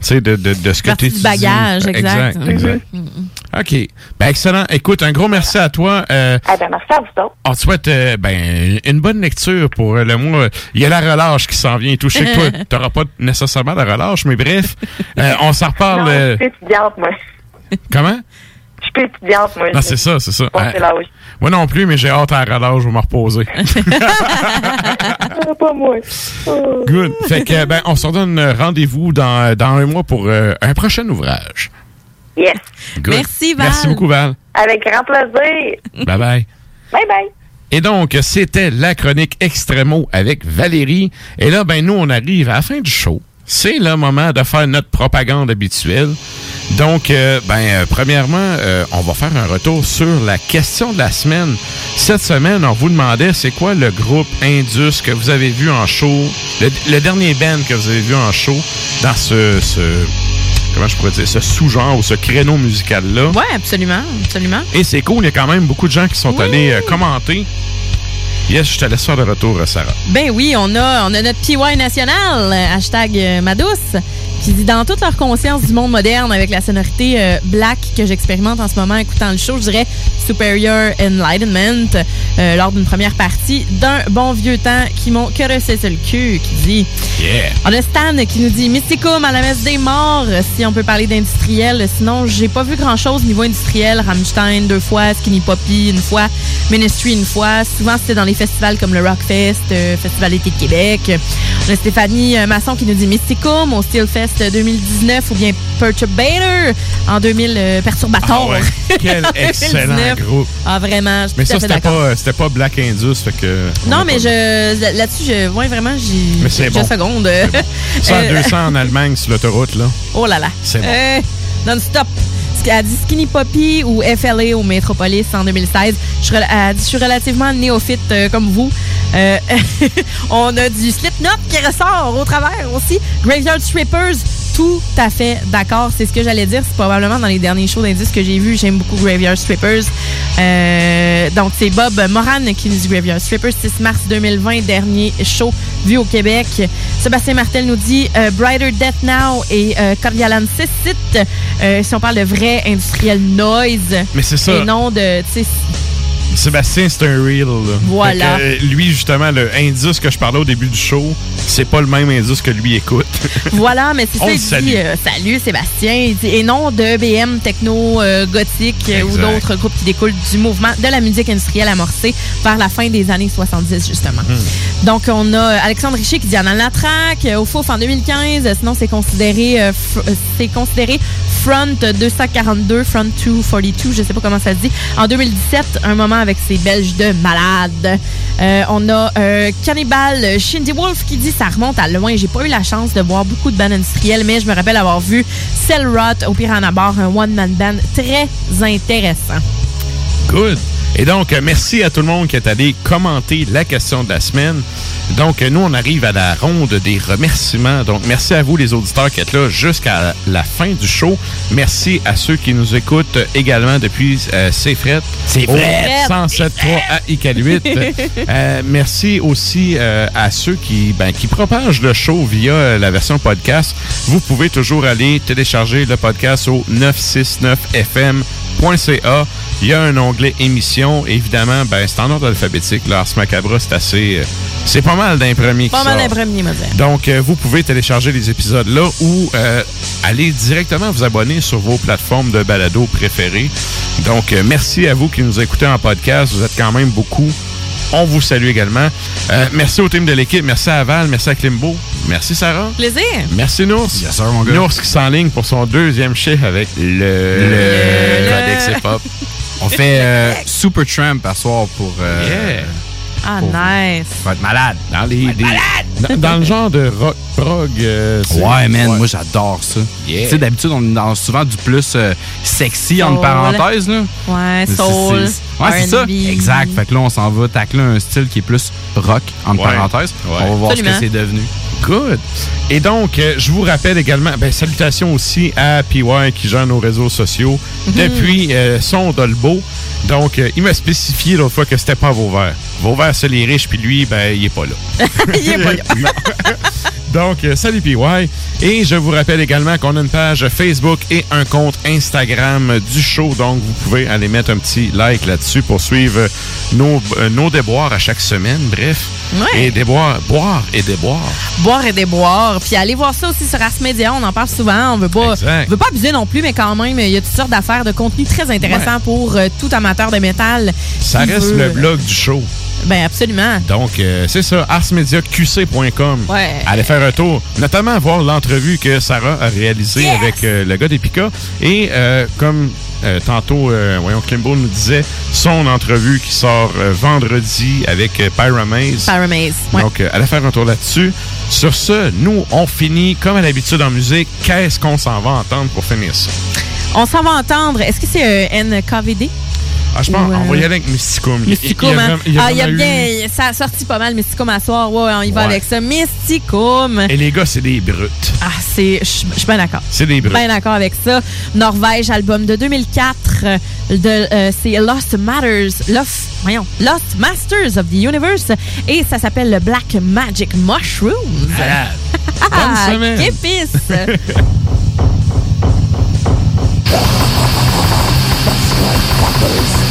sais, de, de, de ce que Partie tu du bagage, exact. Exact, exact. Mhm. OK. Ben, excellent. Écoute, un gros merci à toi. Euh, Eh ben, merci à vous autres. on te souhaite euh, ben, une bonne lecture pour euh, le mois. Il y a la relâche qui s'en vient et tout. Je sais que toi, t'auras pas nécessairement la relâche, mais bref, euh, on s'en reparle. Non, je suis étudiante, moi. comment? Je suis étudiante, moi. Non, c'est ça, c'est ça. Bon, oui. moi non plus, mais j'ai hâte à la relâche, je vais me reposer. Pas moi. Good. Fait que, ben, on se redonne rendez-vous dans, dans un mois pour un prochain ouvrage. Yes. Good. Merci, Val. Merci beaucoup, Val. Avec grand plaisir. Bye bye. Bye bye. Et donc, c'était la chronique Extremo avec Valérie. Et là, ben, nous, on arrive à la fin du show. C'est le moment de faire notre propagande habituelle. Donc, euh, ben, euh, premièrement, euh, on va faire un retour sur la question de la semaine. Cette semaine, on vous demandait c'est quoi le groupe Indus que vous avez vu en show, le, le dernier band que vous avez vu en show dans ce, ce comment je pourrais dire, ce sous-genre ou ce créneau musical-là. Ouais, absolument, absolument. Et c'est cool, il y a quand même beaucoup de gens qui sont allés euh, commenter. Yes, je te laisse faire le retour, Sarah. Ben oui, on a, on a notre PY national, euh, hashtag euh, Madouce, qui dit dans toute leur conscience du monde moderne avec la sonorité euh, black que j'expérimente en ce moment écoutant le show, je dirais Superior Enlightenment euh, lors d'une première partie d'un bon vieux temps qui m'ont caressé sur le cul, qui dit Yeah. on a Stan qui nous dit Mysticum à la messe des morts, si on peut parler d'industriel. Sinon, j'ai pas vu grand chose niveau industriel. Rammstein deux fois, Skinny Poppy une fois, Ministry une fois. Souvent, c'était dans les festivals comme le Rockfest, euh, Festival d'été de Québec. On a Stéphanie euh, Masson qui nous dit Mysticum au Steelfest 2019 ou bien Perturbator en 2000 euh, Perturbator. Ah ouais, quel excellent 2019. groupe. Ah, vraiment, je suis Mais ça, c'était pas, c'était pas Black Indus, fait que... Non, mais je là-dessus, je, ouais, vraiment, j'ai bon. seconde. Ça, à Euh, 200 en Allemagne sur l'autoroute, là. Oh là là. C'est bon. Non-stop. Elle dit Skinny Poppy ou FLA au Metropolis en 2016. Je suis, elle dit, je suis relativement néophyte euh, comme vous. Euh, on a du Slipknot qui ressort au travers aussi. Graveyard Strippers, tout à fait d'accord. C'est ce que j'allais dire. C'est probablement dans les derniers shows d'indices que j'ai vus. J'aime beaucoup Graveyard Strippers. Euh, donc, c'est Bob Moran qui nous dit Graveyard Strippers, 6 mars 2020, dernier show vu au Québec. Sébastien Martel nous dit euh, Brighter Death Now et euh, Cordialan Cécite. Euh, si on parle de vrai industriel noise. Mais c'est ça. Et non de. Sébastien, c'est un real, là. Voilà. Que, euh, lui, justement, le indice que je parlais au début du show, c'est pas le même indice que lui écoute. Voilà, mais c'est ça, il dit euh, salut Sébastien, Il dit, et non de BM techno euh, gothique euh, ou d'autres groupes qui découlent du mouvement de la musique industrielle amorcée vers la fin des années 70 justement. Hmm. Donc on a Alexandre Richer qui dit en la track au FOF en 2015, euh, sinon c'est considéré c'est considéré Front 242, Front 242, je sais pas comment ça se dit. En 2017, un moment avec ces Belges de malades. Euh, on a euh, Cannibal Shindy Wolf qui dit ça remonte à loin. J'ai pas eu la chance de voir beaucoup de bandes industrielles, mais je me rappelle avoir vu Cell Rot au Piranha Bar, un one-man band très intéressant. Good. Et donc, merci à tout le monde qui est allé commenter la question de la semaine. Donc, nous, on arrive à la ronde des remerciements. Donc, merci à vous, les auditeurs, qui êtes là jusqu'à la fin du show. Merci à ceux qui nous écoutent également depuis euh, C'est Fret. C'est au Fret. 107.3 à ICAL8. Euh, merci aussi euh, à ceux qui, ben, qui propagent le show via la version podcast. Vous pouvez toujours aller télécharger le podcast au 969fm.ca. Il y a un onglet émission. Évidemment, ben, c'est en ordre alphabétique. Là, Ars Macabra, c'est assez. euh, c'est pas mal d'un premier Pas mal d'un premier. Donc, euh, vous pouvez télécharger les épisodes là ou euh, allez directement vous abonner sur vos plateformes de balado préférées. Donc, euh, merci à vous qui nous écoutez en podcast. Vous êtes quand même beaucoup. On vous salue également. Euh, merci au team de l'équipe. Merci à Val. Merci à Klimbo. Merci Sarah. Plaisir. Merci Nours. Yes, sir, mon gars. Nours qui s'enligne pour son deuxième chiffre avec le, Le- Codex Hip Hop. On fait euh, Super Tramp par soir pour. euh, Yeah. Ah, Pour- nice. va être malade. Dans, les, des- dans, dans le genre de rock prog. euh, Ouais, man, moi j'adore ça. Yeah. Tu sais, d'habitude, on est dans souvent du plus euh, sexy, entre Soul. parenthèses. Là. Ouais, C'est- soul. c'est- Ouais, c'est ça. Exact. Fait que là, on s'en va tacler un style qui est plus rock, entre Ouais. parenthèses. Ouais. On va voir Absolument. ce que c'est devenu. Good. Et donc, euh, je vous rappelle également, ben, salutations aussi à PY qui gère nos réseaux sociaux Mhm. depuis euh, son Dolbo. Donc, euh, il m'a spécifié l'autre fois que c'était pas Vauvert. Vauvert, c'est les riches, puis lui, ben, il est pas là. Il est pas là. Donc, euh, salut PY. Et je vous rappelle également qu'on a une page Facebook et un compte Instagram du show. Donc, vous pouvez aller mettre un petit like là-dessus pour suivre euh, nos, euh, nos déboires à chaque semaine. Bref. Ouais. Et déboire, boire et déboire. boire et déboire. Puis allez voir ça aussi sur Ars Media, on en parle souvent. On veut pas, on veut pas abuser non plus, mais quand même, il y a toutes sortes d'affaires de contenu très intéressant pour euh, tout amateur de métal. Ça reste veut- le blog du show. Ben absolument. Donc, euh, c'est ça, arsmediaqc.com. Ouais. Allez faire un tour, notamment voir l'entrevue que Sarah a réalisée Yes! avec euh, le gars d'Epica. Et euh, comme euh, tantôt, voyons, Kimbo nous disait, son entrevue qui sort vendredi avec Pyramaze. Paramaze. Ouais. Donc, allez faire un tour là-dessus. Sur ce, nous, on finit comme à l'habitude en musique. Qu'est-ce qu'on s'en va entendre pour finir ça? On s'en va entendre. Est-ce que c'est un NKVD? Ah, je pense, Ouais. on va y aller avec Mysticum. Mysticum, il hein? il Ah, il y a eu- bien. Ça a sorti pas mal Mysticum à soir. Ouais, on y va Ouais. avec ça. Mysticum. Et les gars, c'est des brutes. Ah, c'est. Je suis bien d'accord. C'est des brutes. Bien d'accord avec ça. Norvège, album de 2004. euh, De, euh, c'est Lost Matters. Lost, voyons, Lost Masters of the Universe. Et ça s'appelle le Black Magic Mushrooms. Ah, Bonne semaine. qu'épice! Come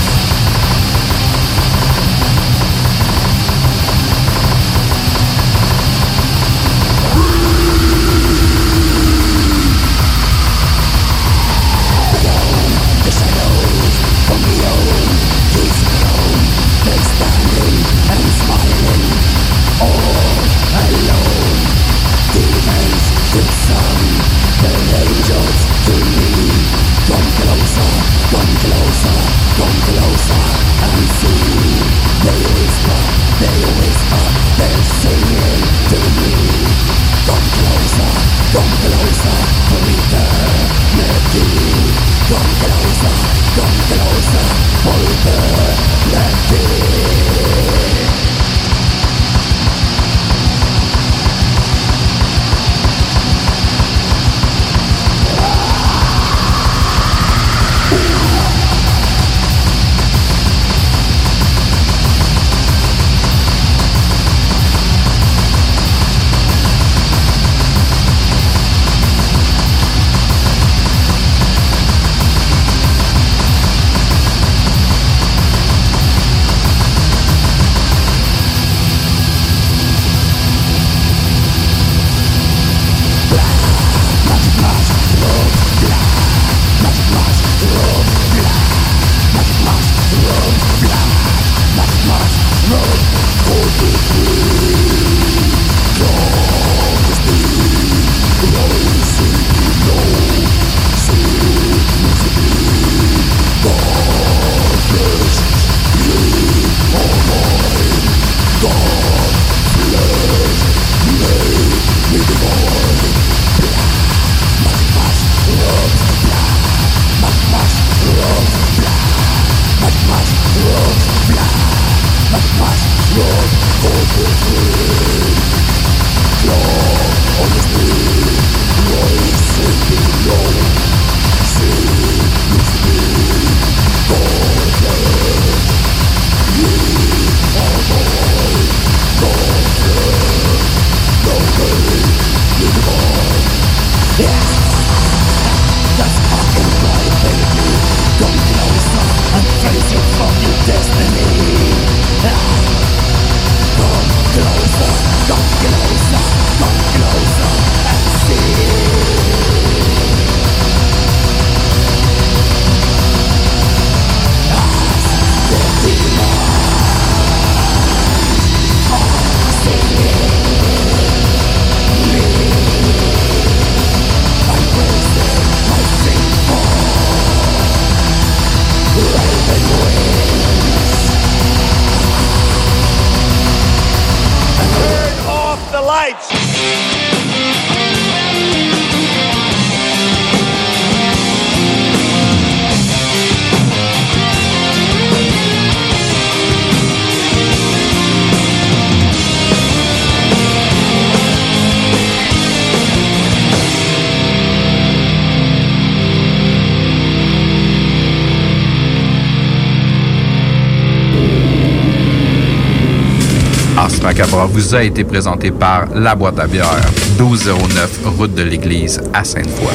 Vous a été présenté par La Boîte à bière, 1209 route de l'église à Sainte-Foy.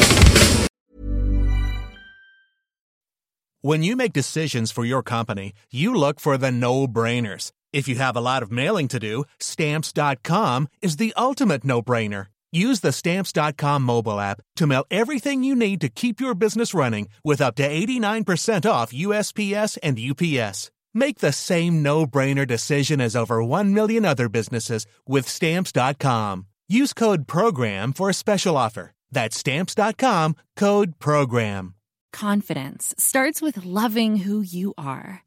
When you make decisions for your company, you look for the no-brainers. If you have a lot of mailing to do, stamps.com is the ultimate no-brainer. Use the stamps.com mobile app to mail everything you need to keep your business running with up to 89% off USPS and UPS. Make the same no-brainer decision as over 1 million other businesses with stamps.com. Use code PROGRAM for a special offer. That's stamps.com, code PROGRAM. Confidence starts with loving who you are.